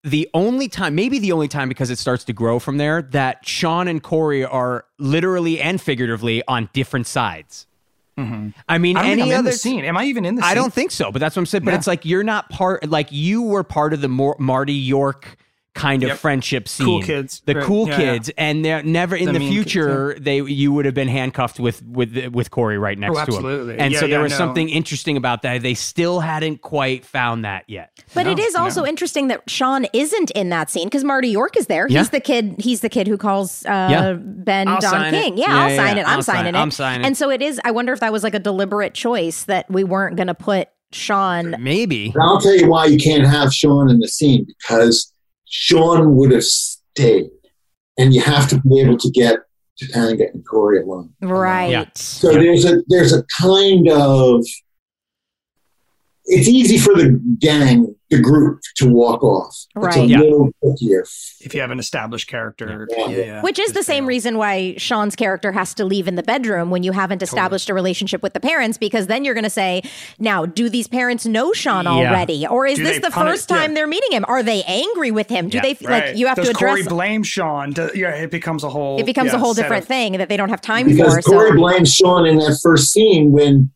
the only time, maybe the only time because it starts to grow from there, that Sean and Cory are literally and figuratively on different sides. I mean, Mm-hmm. i any i'm in other the scene am i even in the scene I don't think so, but that's what I'm saying. But Yeah. it's like you're not part. Like you were part of the Mor- Marty York kind of Yep. friendship scene. Cool kids. The Right. cool Yeah, kids, and they're never in The the, mean kids, future. They you would have been handcuffed with with with Cory right next Oh, to him. absolutely. And Yeah, so there yeah, was no. something interesting about that. They still hadn't quite found that yet. But it No, is also no. interesting that Sean isn't in that scene because Marty York is there. Yeah. He's the kid. He's the kid who calls uh, Yeah. Ben I'll Don. King. Yeah, Yeah, I'll yeah, sign yeah. it. I'm I'll sign signing it. it. I'm signing. It. And so it is. I wonder if that was like a deliberate choice that we weren't going to put Sean. Maybe. And I'll tell you why you can't have Sean in the scene because Sean would have stayed, and you have to be able to get Topanga and Cory alone. Right. Yeah. So there's a there's a kind of it's easy for the gang, the group, to walk off. It's a Right. Yeah. little trickier. if you have an established character. Yeah. Yeah, yeah. Which is the same fail. reason why Sean's character has to leave in the bedroom when you haven't established a relationship with the parents, because then you're going to say, now, do these parents know Sean Yeah. already? Or is Do this the punish- first time yeah. they're meeting him? Are they angry with him? Do Yeah. they, f Right. like, you have Does to address. Cory address, blame Sean? Do- yeah, it becomes a whole. it becomes yeah, a whole different of- thing that they don't have time Because for. Cory So, blames Sean in that first scene when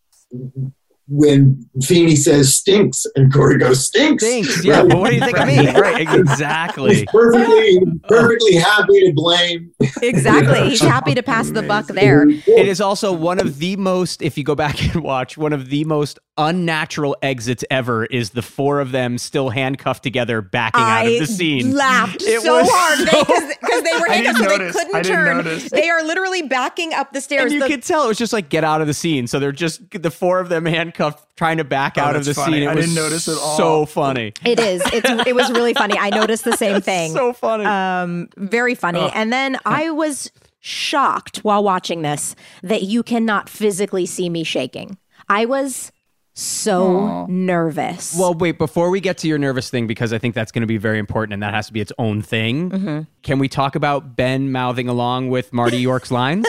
when Feeney says stinks and Cory goes stinks. Thanks. Yeah, Right? but what do you think of me? Right, [laughs] exactly. He's perfectly perfectly happy to blame. exactly. He's happy to pass the buck there. It is also one of the most, if you go back and watch, one of the most unnatural exits ever is the four of them still handcuffed together backing out of the scene. laughed It so was [laughs] hard so- because they were I handcuffed, so they couldn't I didn't turn. notice. They are literally backing up the stairs. And you The- could tell it was just like get out of the scene. So they're just the four of them handcuffed trying to back Oh, out of the funny. scene. It I was didn't notice at all. so funny. it is. It's it was really funny. I noticed the same [laughs] thing. So funny. um, very funny. And then I was shocked while watching this that you cannot physically see me shaking. I was so nervous. Well, wait, before we get to your nervous thing, because I think that's going to be very important and that has to be its own thing, Mm-hmm. can we talk about Ben mouthing along with Marty [laughs] York's lines?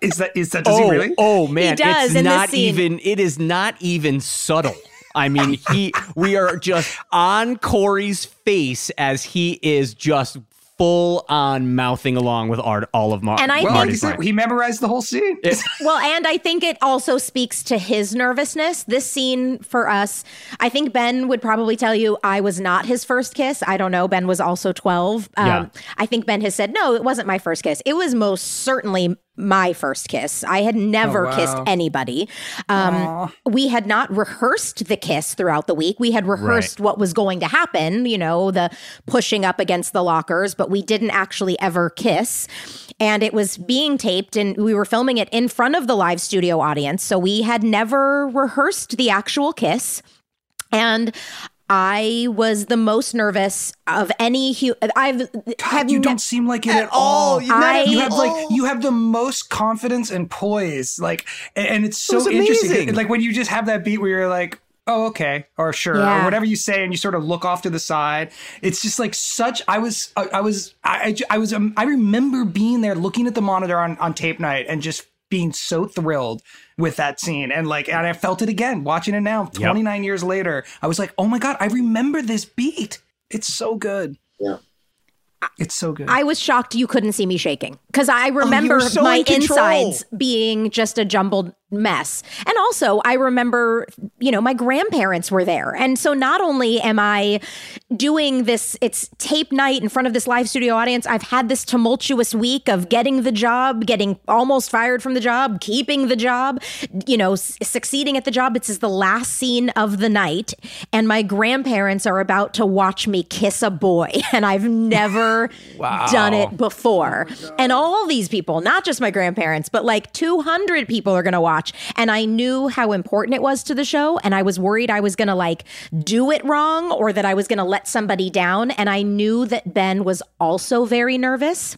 Is that is that does oh, he really? oh man, does it's in this not scene. even it is not even subtle. I mean, he we are just on Cory's face as he is just full on mouthing along with art all of Mar- And I Well, like you Marty's said, he memorized the whole scene. [laughs] Well, and I think it also speaks to his nervousness. This scene for us, I think Ben would probably tell you I was not his first kiss. I don't know. Ben was also 12. Um, Yeah. I think Ben has said, no, it wasn't my first kiss. It was most certainly my first kiss. I had never Oh, wow. kissed anybody. Um, we had not rehearsed the kiss throughout the week. We had rehearsed what was going to happen, you know, the pushing up against the lockers, but we didn't actually ever kiss. And it was being taped, and we were filming it in front of the live studio audience. So we had never rehearsed the actual kiss. And I was the most nervous of any. Hu- I've have you ne- don't seem like it at, all. You- not at you have all. like you have the most confidence and poise, like, and, and it's so was interesting. Like when you just have that beat where you're like, "Oh, okay," or "Sure," Yeah. or whatever you say, and you sort of look off to the side. It's just like such. I was, I, I was, I, I I was. Um, I remember being there, looking at the monitor on on tape night, and just being so thrilled with that scene. And like and I felt it again watching it now 29 years later I was like oh my god I remember this beat. It's so good. Yeah. it's so good. I was shocked you couldn't see me shaking because I oh, remember were so my in insides being just a jumbled mess. And also, I remember, you know, my grandparents were there. And so not only am I doing this, it's tape night in front of this live studio audience, I've had this tumultuous week of getting the job, getting almost fired from the job, keeping the job, you know, s- succeeding at the job. It's the last scene of the night. And my grandparents are about to watch me kiss a boy. [laughs] And I've never [laughs] done it before. Oh and all these people, not just my grandparents, but like 200 people are going to watch. And I knew how important it was to the show. And I was worried I was going to like do it wrong or that I was going to let somebody down. And I knew that Ben was also very nervous.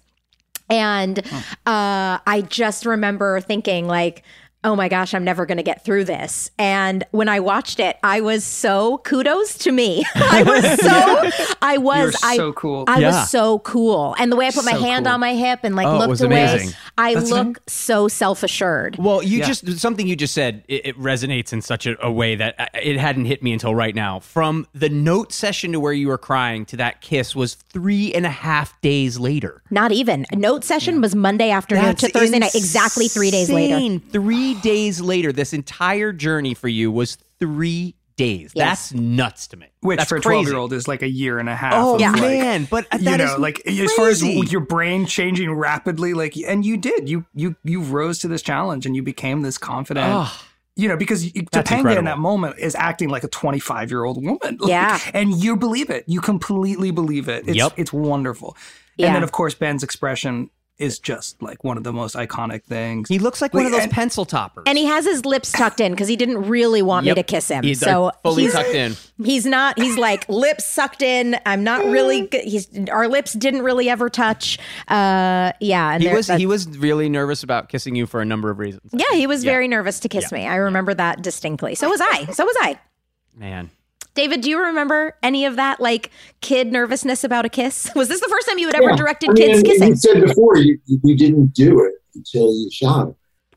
And uh, I just remember thinking, like, oh my gosh, I'm never going to get through this. And when I watched it, I was so kudos to me. [laughs] I [laughs] was so, I was, I, so cool. I Yeah. was so cool. And the way I put my hand cool. on my hip and like Oh, looked was away, amazing. I That's look him? so self assured. Well, you Yeah. just something you just said. It, it resonates in such a, a way that uh, it hadn't hit me until right now. From the note session to where you were crying to that kiss was three and a half days later. Not even. Note session was Monday afternoon to Thursday night, exactly three days later. Three days later, this entire journey for you was three days. Yes. That's nuts to me. Which That's for a 12 year old is like a year and a half. Oh Yeah. like, man, but that you is know, like as far as your brain changing rapidly, like, and you did, you you you rose to this challenge and you became this confident. Ugh. You know, because you- That's Topanga incredible. in that moment is acting like a 25 year old woman. [laughs] Like, Yeah. And you believe it. You completely believe it. It's, Yep. it's wonderful. Yeah. And then, of course, Ben's expression is just like one of the most iconic things. He looks like one of those and- pencil toppers. And he has his lips tucked in because he didn't really want Yep. me to kiss him. He's, so fully he's, tucked in. he's not. He's like lips sucked in. I'm not really. g- He's our lips didn't really ever touch. Uh, yeah. And He was he was really nervous about kissing you for a number of reasons. Yeah, he was Yeah. very nervous to kiss Yeah. me. I remember that distinctly. So was I. So was I. Man. David, do you remember any of that like kid nervousness about a kiss? [laughs] Was this the first time you had ever Yeah. directed I mean, kids kissing? You said before you, you didn't do it until you shot it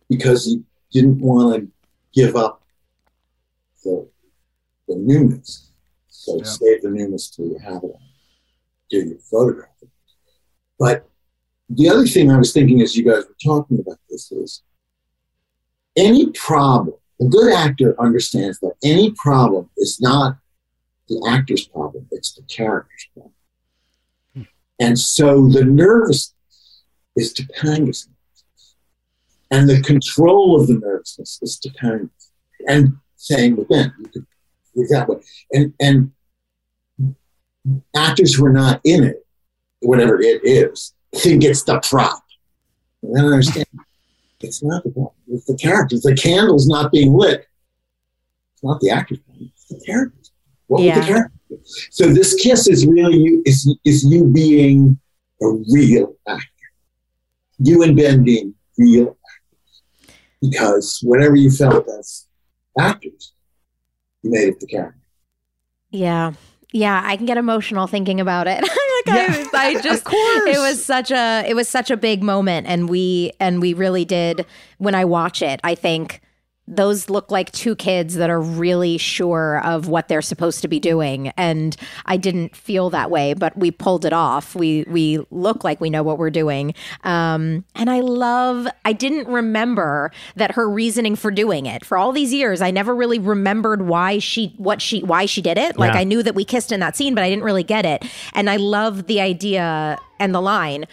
because you didn't want to give up the, the newness. So Yeah. save the newness till you have it. Do your photographing. But the other thing I was thinking as you guys were talking about this is any problem, a good actor understands that any problem is not the actor's problem, it's the character's problem. Hmm. And so the nervousness is Topanga's nervousness. And the control of the nervousness is Topanga's. And same with Ben. You could that way. And and actors who are not in it, whatever it is, think it's the prop. And I don't understand. [laughs] It's not the problem. It's the characters. The candle's not being lit. It's not the actor's problem. It's the characters. What Yeah. would the character do? So this kiss is really you is is you being a real actor. You and Ben being real actors. Because whatever you felt as actors, you made it the character. Yeah. Yeah, I can get emotional thinking about it. [laughs] like Yeah. I, [laughs] I just it was such a it was such a big moment and we and we really did when I watch it, I think those look like two kids that are really sure of what they're supposed to be doing. And I didn't feel that way but we pulled it off. We we look like we know what we're doing. Um, and I love I didn't remember that her reasoning for doing it. For all these years I never really remembered why she what she why she did it. Like Yeah. I knew that we kissed in that scene but I didn't really get it. And I love the idea and the line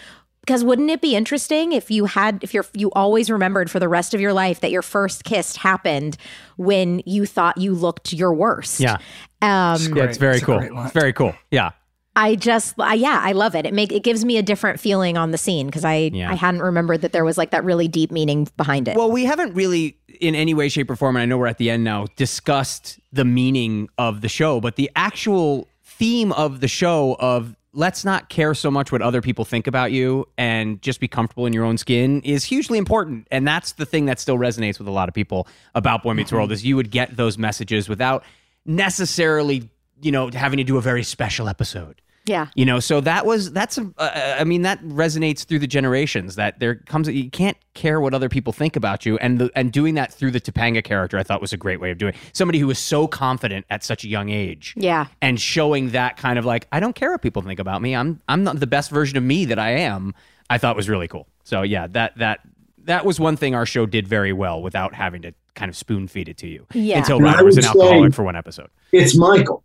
because wouldn't it be interesting if you had if you're you always remembered for the rest of your life that your first kiss happened when you thought you looked your worst? Yeah. Um, Yeah, it's very It's cool. It's very cool. Yeah. I just I, yeah, I love it. It make it gives me a different feeling on the scene because I Yeah. I hadn't remembered that there was like that really deep meaning behind it. Well, we haven't really, in any way, shape, or form, and I know we're at the end now, discussed the meaning of the show, but the actual theme of the show of let's not care so much what other people think about you and just be comfortable in your own skin is hugely important. And that's the thing that still resonates with a lot of people about Boy Meets World mm-hmm. is you would get those messages without necessarily, you know, having to do a very special episode. Yeah. You know, so that was that's a, uh, I mean that resonates through the generations. That there comes you can't care what other people think about you, and the, and doing that through the Topanga character, I thought was a great way of doing. it. Somebody who was so confident at such a young age, Yeah. and showing that kind of like I don't care what people think about me. I'm I'm not the best version of me that I am. I thought was really cool. So yeah, that that that was one thing our show did very well without having to kind of spoon feed it to you Yeah. until And I Ryder was an would say- alcoholic for one episode. It's Michael.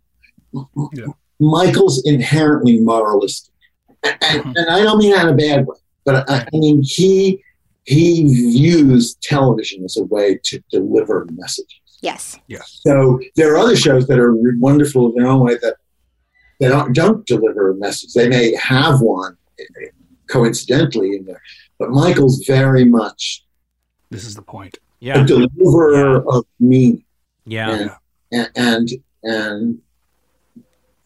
Yeah. Michael's inherently moralistic, and, and, and I don't mean that in a bad way, but I, I mean he he views television as a way to deliver messages. Yes. Yes. So there are other shows that are wonderful in their own way that that don't, don't deliver a message. They may have one eh, coincidentally in there, but Michael's very much This is the point. a Yeah, deliverer of meaning. yeah. and and and this,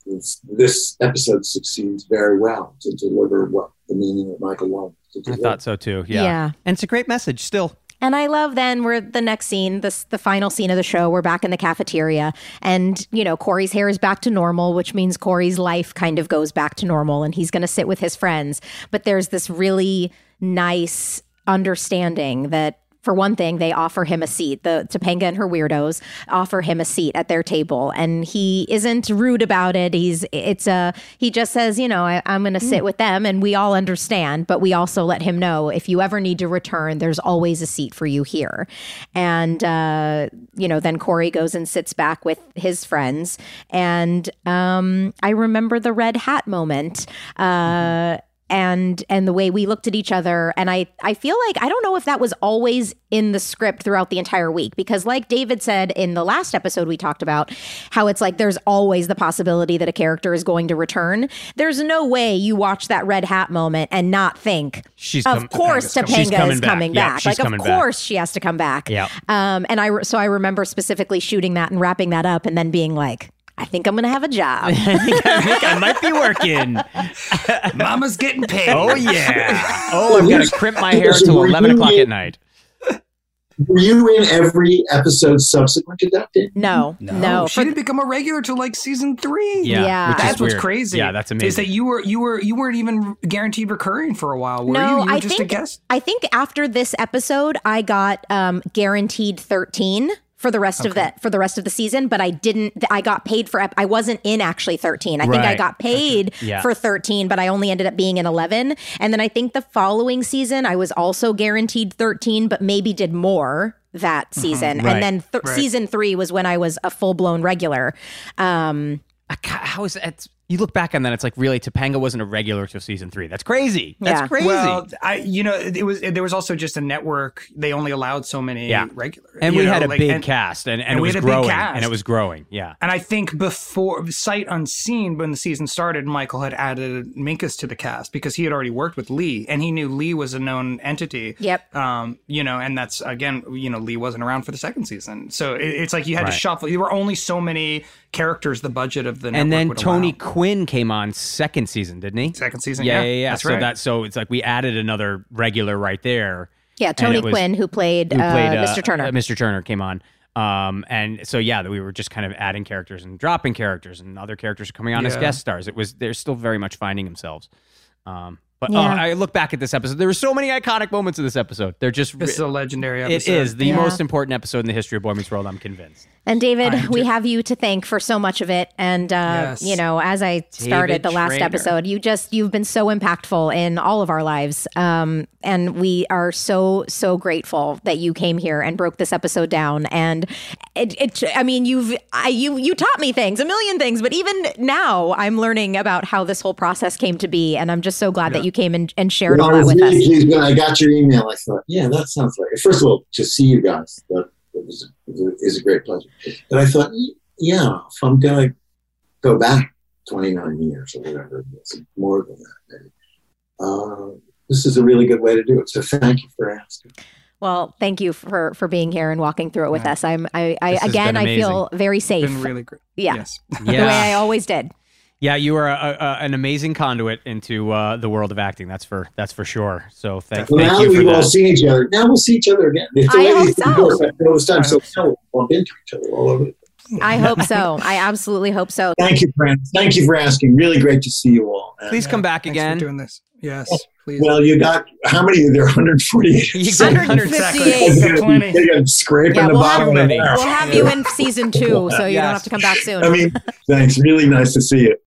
this episode succeeds very well to deliver what the meaning that Michael wanted to I thought so too. Yeah. Yeah. and it's a great message still. And I love then we're the next scene, this the final scene of the show. We're back in the cafeteria, and you know Cory's hair is back to normal, which means Cory's life kind of goes back to normal, and he's going to sit with his friends. But there's this really nice understanding that for one thing, they offer him a seat. The Topanga and her weirdos offer him a seat at their table, and he isn't rude about it. He's it's a he just says, you know, I, I'm going to sit with them, and we all understand. But we also let him know if you ever need to return, there's always a seat for you here. And uh, you know, then Cory goes and sits back with his friends, and um, I remember the red hat moment. Uh, and and the way we looked at each other and i i feel like i don't know if that was always in the script throughout the entire week because like david said in the last episode we talked about how it's like there's always the possibility that a character is going to return there's no way you watch that red hat moment and not think She's of com- course Topanga's Topanga coming is coming back. she's like, coming of back. course she has to come back. Yeah. Um, and I so I remember specifically shooting that and wrapping that up, and then being like, I think I'm going to have a job. [laughs] I think I might be working. [laughs] Mama's getting paid. Oh yeah. Oh, I'm gonna crimp my hair till Were eleven o'clock at night. Were you in every episode subsequent to that? Dave? no, no. she for didn't become a regular till like season three. Yeah, Yeah. which is that's what's weird. crazy. Yeah, that's amazing. Is that you were you were you weren't even guaranteed recurring for a while, were No, you? You were I just think- a guest. I think after this episode, I got um, guaranteed 13 for the rest of the for the rest of the season, but I didn't. I got paid for. I wasn't in actually 13. I think I got paid Yeah. for 13, but I only ended up being in 11. And then I think the following season, I was also guaranteed 13, but maybe did more that season. Right. And then th- Right. season three was when I was a full blown regular. Um, How is that? You look back on that, it's like really Topanga wasn't a regular till season three. That's crazy. That's Yeah. crazy. Well, I you know it was there was also just a network. They only allowed so many Yeah. regular, and we know, had a like- big and- cast, and, and, and it we was had a big growing, cast. and it was growing. Yeah. And I think before sight unseen, when the season started, Michael had added Minkus to the cast because he had already worked with Lee, and he knew Lee was a known entity. Yep. Um, you know, and that's again, you know, Lee wasn't around for the second season, so it, it's like you had Right. to shuffle. There were only so many characters the budget of the network And then would Tony allow. Quinn came on second season, didn't he? second season, Yeah, yeah, yeah, yeah. That's so right. that so it's like we added another regular right there. yeah, Tony was- Quinn, who played, who played uh, uh, Mr. Turner. uh, Mr. Turner came on. Um, and so yeah, that we were just kind of adding characters and dropping characters, and other characters coming on as guest stars. It was they're still very much finding themselves. Um, but Yeah. oh, I look back at this episode. There were so many iconic moments in this episode. They're just this is a legendary it episode. is the Yeah. most important episode in the history of Boy Meets World. I'm convinced. And David, we do- have you to thank for so much of it. And uh, Yes. you know, as I started the last Trainer. episode, you just you've been so impactful in all of our lives. Um, and we are so so grateful that you came here and broke this episode down. And it, it I mean, you've I you you taught me things, a million things. But even now, I'm learning about how this whole process came to be. And I'm just so glad that you came and, and shared all I that with really us. pleased when I got your email. I thought, yeah, that sounds like. First of all, to see you guys, that, that was, is a great pleasure. But I thought, yeah, if I'm gonna go back 29 years or whatever, it's more than that. Maybe. Uh, this is a really good way to do it. So thank you for asking. Well, thank you for for being here and walking through it with Yeah. us. I'm I, I again I feel very safe. Been really great. yeah. Yes. [laughs] The way I always did. Yeah, you are a, a, an amazing conduit into uh, the world of acting. That's for that's for sure. So thank, Well, thank now you for we've all that. seen each other. Now we'll see each other again. It's the I way hope so. work. I time, so now [laughs] we'll bump into each other all over. I hope so. I absolutely hope so. Thank you, Fran. Thank you for asking. Really great to see you all. And, Please come back Thanks again. for doing this. Yes, please. Well, you got how many? There are [laughs] 148. You got 158. Got plenty. You're scraping Yeah, the we'll bottom have, of we'll have you in season two, so you don't have to come back soon. I mean, thanks. Really nice to see you.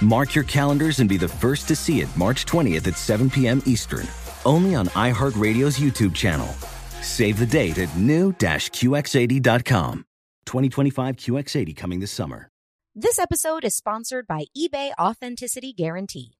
Mark your calendars and be the first to see it March 20th at 7 p.m. Eastern, only on iHeartRadio's YouTube channel. Save the date at new-QX80.com. 2025 QX80 coming this summer. This episode is sponsored by eBay Authenticity Guarantee.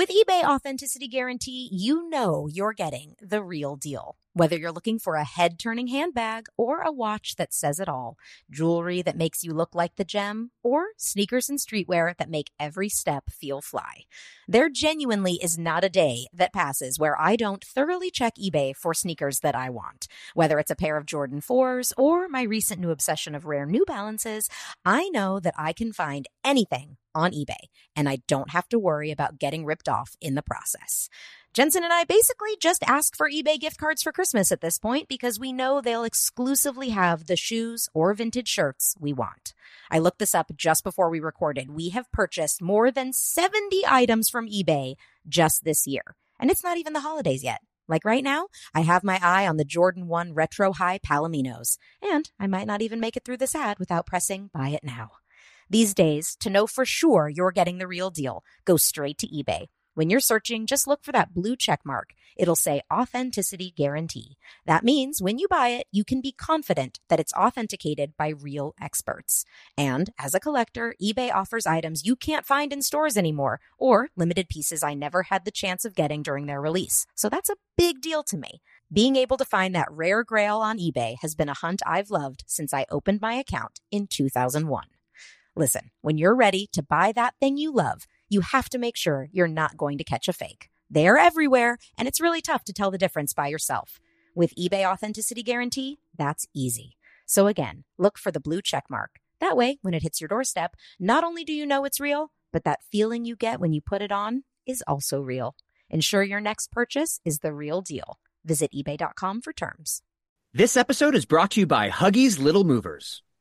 With eBay Authenticity Guarantee, you know you're getting the real deal. Whether you're looking for a head turning handbag or a watch that says it all, jewelry that makes you look like the gem, or sneakers and streetwear that make every step feel fly. There genuinely is not a day that passes where I don't thoroughly check eBay for sneakers that I want. Whether it's a pair of Jordan 4s or my recent new obsession of rare New Balances, I know that I can find anything on eBay and I don't have to worry about getting ripped off in the process. Jensen and I basically just ask for eBay gift cards for Christmas at this point because we know they'll exclusively have the shoes or vintage shirts we want. I looked this up just before we recorded. We have purchased more than 70 items from eBay just this year. And it's not even the holidays yet. Like right now, I have my eye on the Jordan 1 Retro High Palominos, and I might not even make it through this ad without pressing buy it now. These days, to know for sure you're getting the real deal, go straight to eBay. When you're searching, just look for that blue check mark. It'll say authenticity guarantee. That means when you buy it, you can be confident that it's authenticated by real experts. And as a collector, eBay offers items you can't find in stores anymore or limited pieces I never had the chance of getting during their release. So that's a big deal to me. Being able to find that rare grail on eBay has been a hunt I've loved since I opened my account in 2001. Listen, when you're ready to buy that thing you love, you have to make sure you're not going to catch a fake. They are everywhere, and it's really tough to tell the difference by yourself. With eBay Authenticity Guarantee, that's easy. So again, look for the blue check mark. That way, when it hits your doorstep, not only do you know it's real, but that feeling you get when you put it on is also real. Ensure your next purchase is the real deal. Visit eBay.com for terms. This episode is brought to you by Huggies Little Movers.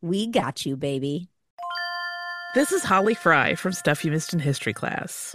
We got you, baby. This is Holly Fry from Stuff You Missed in History class.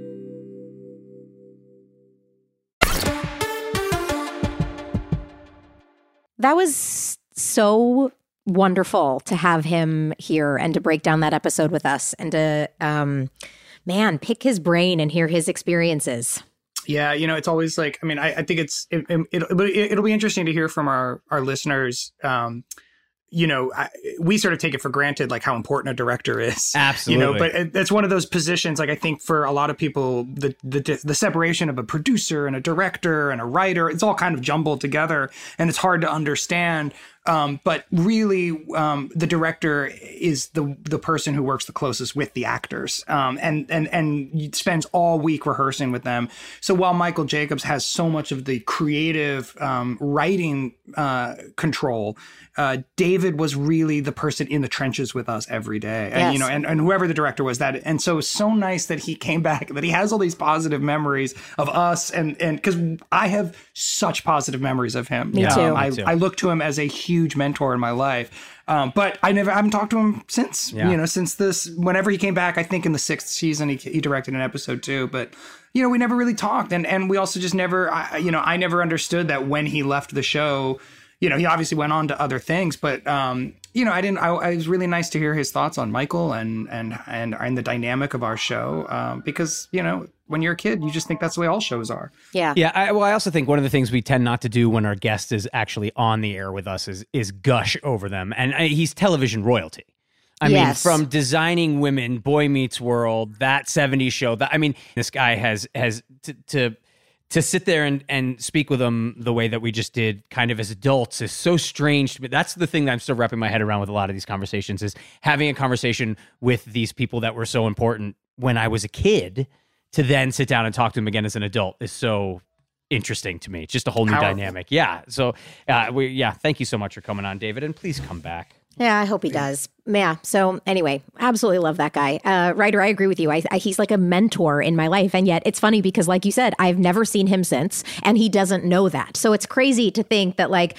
That was so wonderful to have him here and to break down that episode with us and to, um, man, pick his brain and hear his experiences. Yeah, you know, it's always like, I mean, I, I think it's, it, it, will be interesting to hear from our, our listeners, um, you know, I, we sort of take it for granted, like how important a director is. Absolutely. [laughs] You know, but it, it's one of those positions. Like I think for a lot of people, the, the the separation of a producer and a director and a writer, it's all kind of jumbled together, and it's hard to understand. Um, but really, um, the director is the the person who works the closest with the actors, um, and and and spends all week rehearsing with them. So while Michael Jacobs has so much of the creative um, writing uh, control, uh, David was really the person in the trenches with us every day, and Yes. you know, and, and whoever the director was, that and so it's so nice that he came back, that he has all these positive memories of us, and and because I have such positive memories of him. Me too. I, Me too. I look to him as a huge mentor in my life. Um, but I never I haven't talked to him since. Yeah. You know, since this whenever he came back, I think in the sixth season he, he directed an episode too. But you know, we never really talked, and and we also just never. I, you know, I never understood that when he left the show. You know, he obviously went on to other things, but um, you know, I didn't. I, I it was really nice to hear his thoughts on Michael and and and and the dynamic of our show um, because you know when you're a kid, you just think that's the way all shows are. Yeah. Yeah, I, well, I also think one of the things we tend not to do when our guest is actually on the air with us is is gush over them, and uh, he's television royalty. I Yes. mean, from designing women, Boy Meets World, that '70s show. That I mean, this guy has has to to, to sit there and and speak with them the way that we just did, kind of as adults, is so strange to me. That's the thing that I'm still wrapping my head around with a lot of these conversations is having a conversation with these people that were so important when I was a kid to then sit down and talk to him again as an adult is so interesting to me. It's just a whole new Powerful. dynamic. Yeah. So, uh, we, yeah, thank you so much for coming on, David, and please come back. Yeah, I hope he does. Yeah. So anyway, absolutely love that guy. Uh, Ryder, I agree with you. I, I, he's like a mentor in my life, and yet it's funny because, like you said, I've never seen him since, and he doesn't know that. So it's crazy to think that like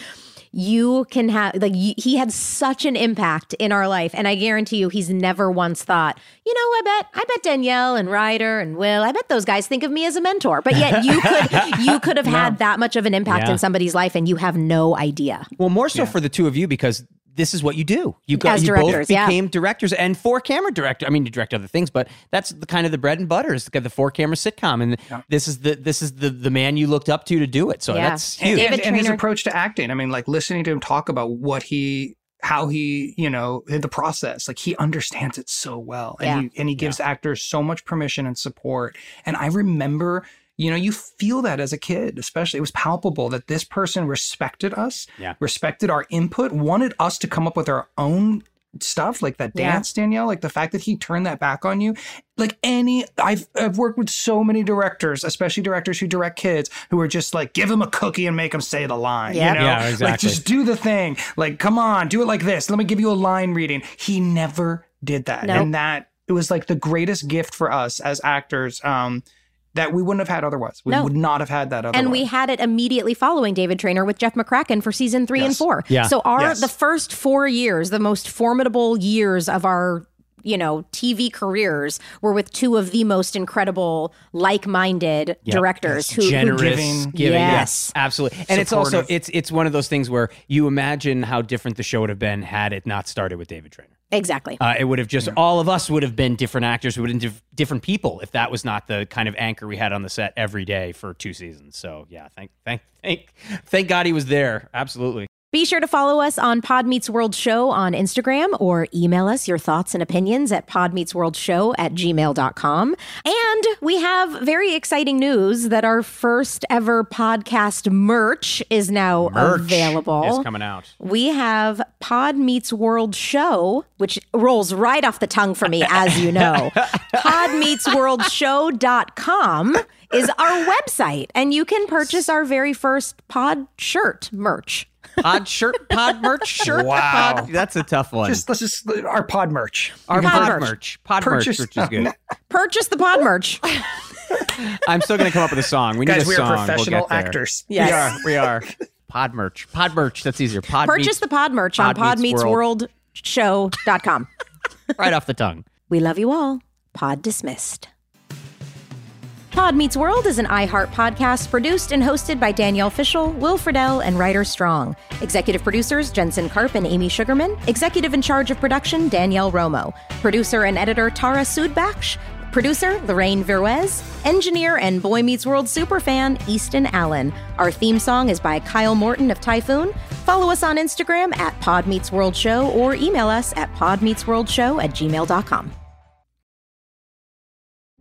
you can have like y he had such an impact in our life, and I guarantee you, he's never once thought, you know, I bet, I bet Danielle and Ryder and Will, I bet those guys think of me as a mentor. But yet you could, [laughs] you could have had that much of an impact Yeah. in somebody's life, and you have no idea. Well, more so for the two of you because this is what you do. You got As you both directors, yeah. became directors and four camera director. I mean, you direct other things, but that's the kind of the bread and butter is the, the four camera sitcom, and this is the this is the the man you looked up to to do it. So Yeah. that's huge. David and, and his approach to acting. I mean, like listening to him talk about what he, how he, you know, the process. Like he understands it so well, and Yeah. he and he gives actors so much permission and support. And I remember, you know, you feel that as a kid, especially. It was palpable that this person respected us, Yeah. respected our input, wanted us to come up with our own stuff like that Yeah. dance danielle like the fact that he turned that back on you like any i've i've worked with so many directors especially directors who direct kids who are just like give them a cookie and make them say the line Yep. you know Yeah, like just do the thing like come on do it like this let me give you a line reading he never did that Nope. and that it was like the greatest gift for us as actors um that we wouldn't have had otherwise we No. would not have had that otherwise And we had it immediately following David Trainer with Jeff McCracken for season three and four. Yeah. So our Yes. the first four years, the most formidable years of our you know TV careers were with two of the most incredible, like-minded Yep. directors who, who generous, giving- giving, Yes. absolutely. And it's also it's it's one of those things where you imagine how different the show would have been had it not started with David Trainer. exactly. Uh, it would have just all of us would have been different actors, we would have been diff- different people if that was not the kind of anchor we had on the set every day for two seasons. So yeah, thank thank thank thank God he was there. Absolutely. Be sure to follow us on Pod Meets World Show on Instagram or email us your thoughts and opinions at podmeetsworldshow at gmail.com. And we have very exciting news that our first ever podcast merch is now Merch available. is coming out. we have Pod Meets World Show, which rolls right off the tongue for me, as you know. [laughs] PodMeetsWorldShow.com is our website, and you can purchase our very first pod shirt merch. Pod shirt, pod merch shirt. Wow. Pod- that's a tough one. just let's just our pod merch Our pod pod, merch. merch. Pod Purchase- merch, which is good. [laughs] Purchase the pod merch. I'm still going to come up with a song. We need a we song. are We'll professional get there. actors Yes. We are. We are. Pod merch. Pod merch. That's easier. Pod. Purchase meets- the pod merch on Pod Meets podmeetsworldshow.com. [laughs] right off the tongue. We love you all. Pod dismissed. Pod Meets World is an iHeart podcast produced and hosted by Danielle Fishel, Will Friedle, and Ryder Strong. Executive producers Jensen Karp and Amy Sugarman. Executive in charge of production Danielle Romo. Producer and editor Tara Sudbakhsh. Producer Lorraine Viruez. Engineer and Boy Meets World superfan Easton Allen. Our theme song is by Kyle Morton of Typhoon. Follow us on Instagram at Pod Meets World Show or email us at podmeetsworldshow at gmail.com.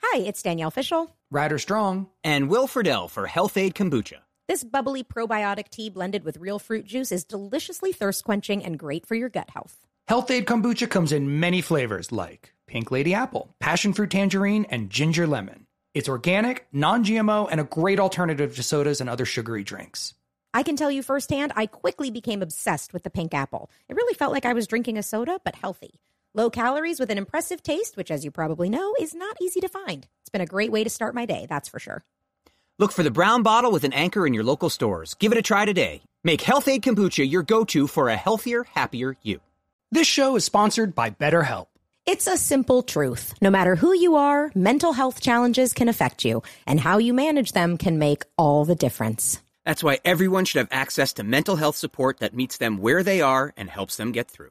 Hi, it's Danielle Fishel. Ryder Strong. And Will Friedle for Health-Ade Kombucha. This bubbly probiotic tea blended with real fruit juice is deliciously thirst quenching and great for your gut health. Health-Ade Kombucha comes in many flavors like Pink Lady Apple, Passion Fruit Tangerine, and Ginger Lemon. It's organic, non GMO, and a great alternative to sodas and other sugary drinks. I can tell you firsthand, I quickly became obsessed with the pink apple. It really felt like I was drinking a soda, but healthy. Low calories with an impressive taste, which, as you probably know, is not easy to find. It's been a great way to start my day, that's for sure. Look for the brown bottle with an anchor in your local stores. Give it a try today. Make Health-Ade Kombucha your go to for a healthier, happier you. This show is sponsored by BetterHelp. It's a simple truth. No matter who you are, mental health challenges can affect you, and how you manage them can make all the difference. That's why everyone should have access to mental health support that meets them where they are and helps them get through.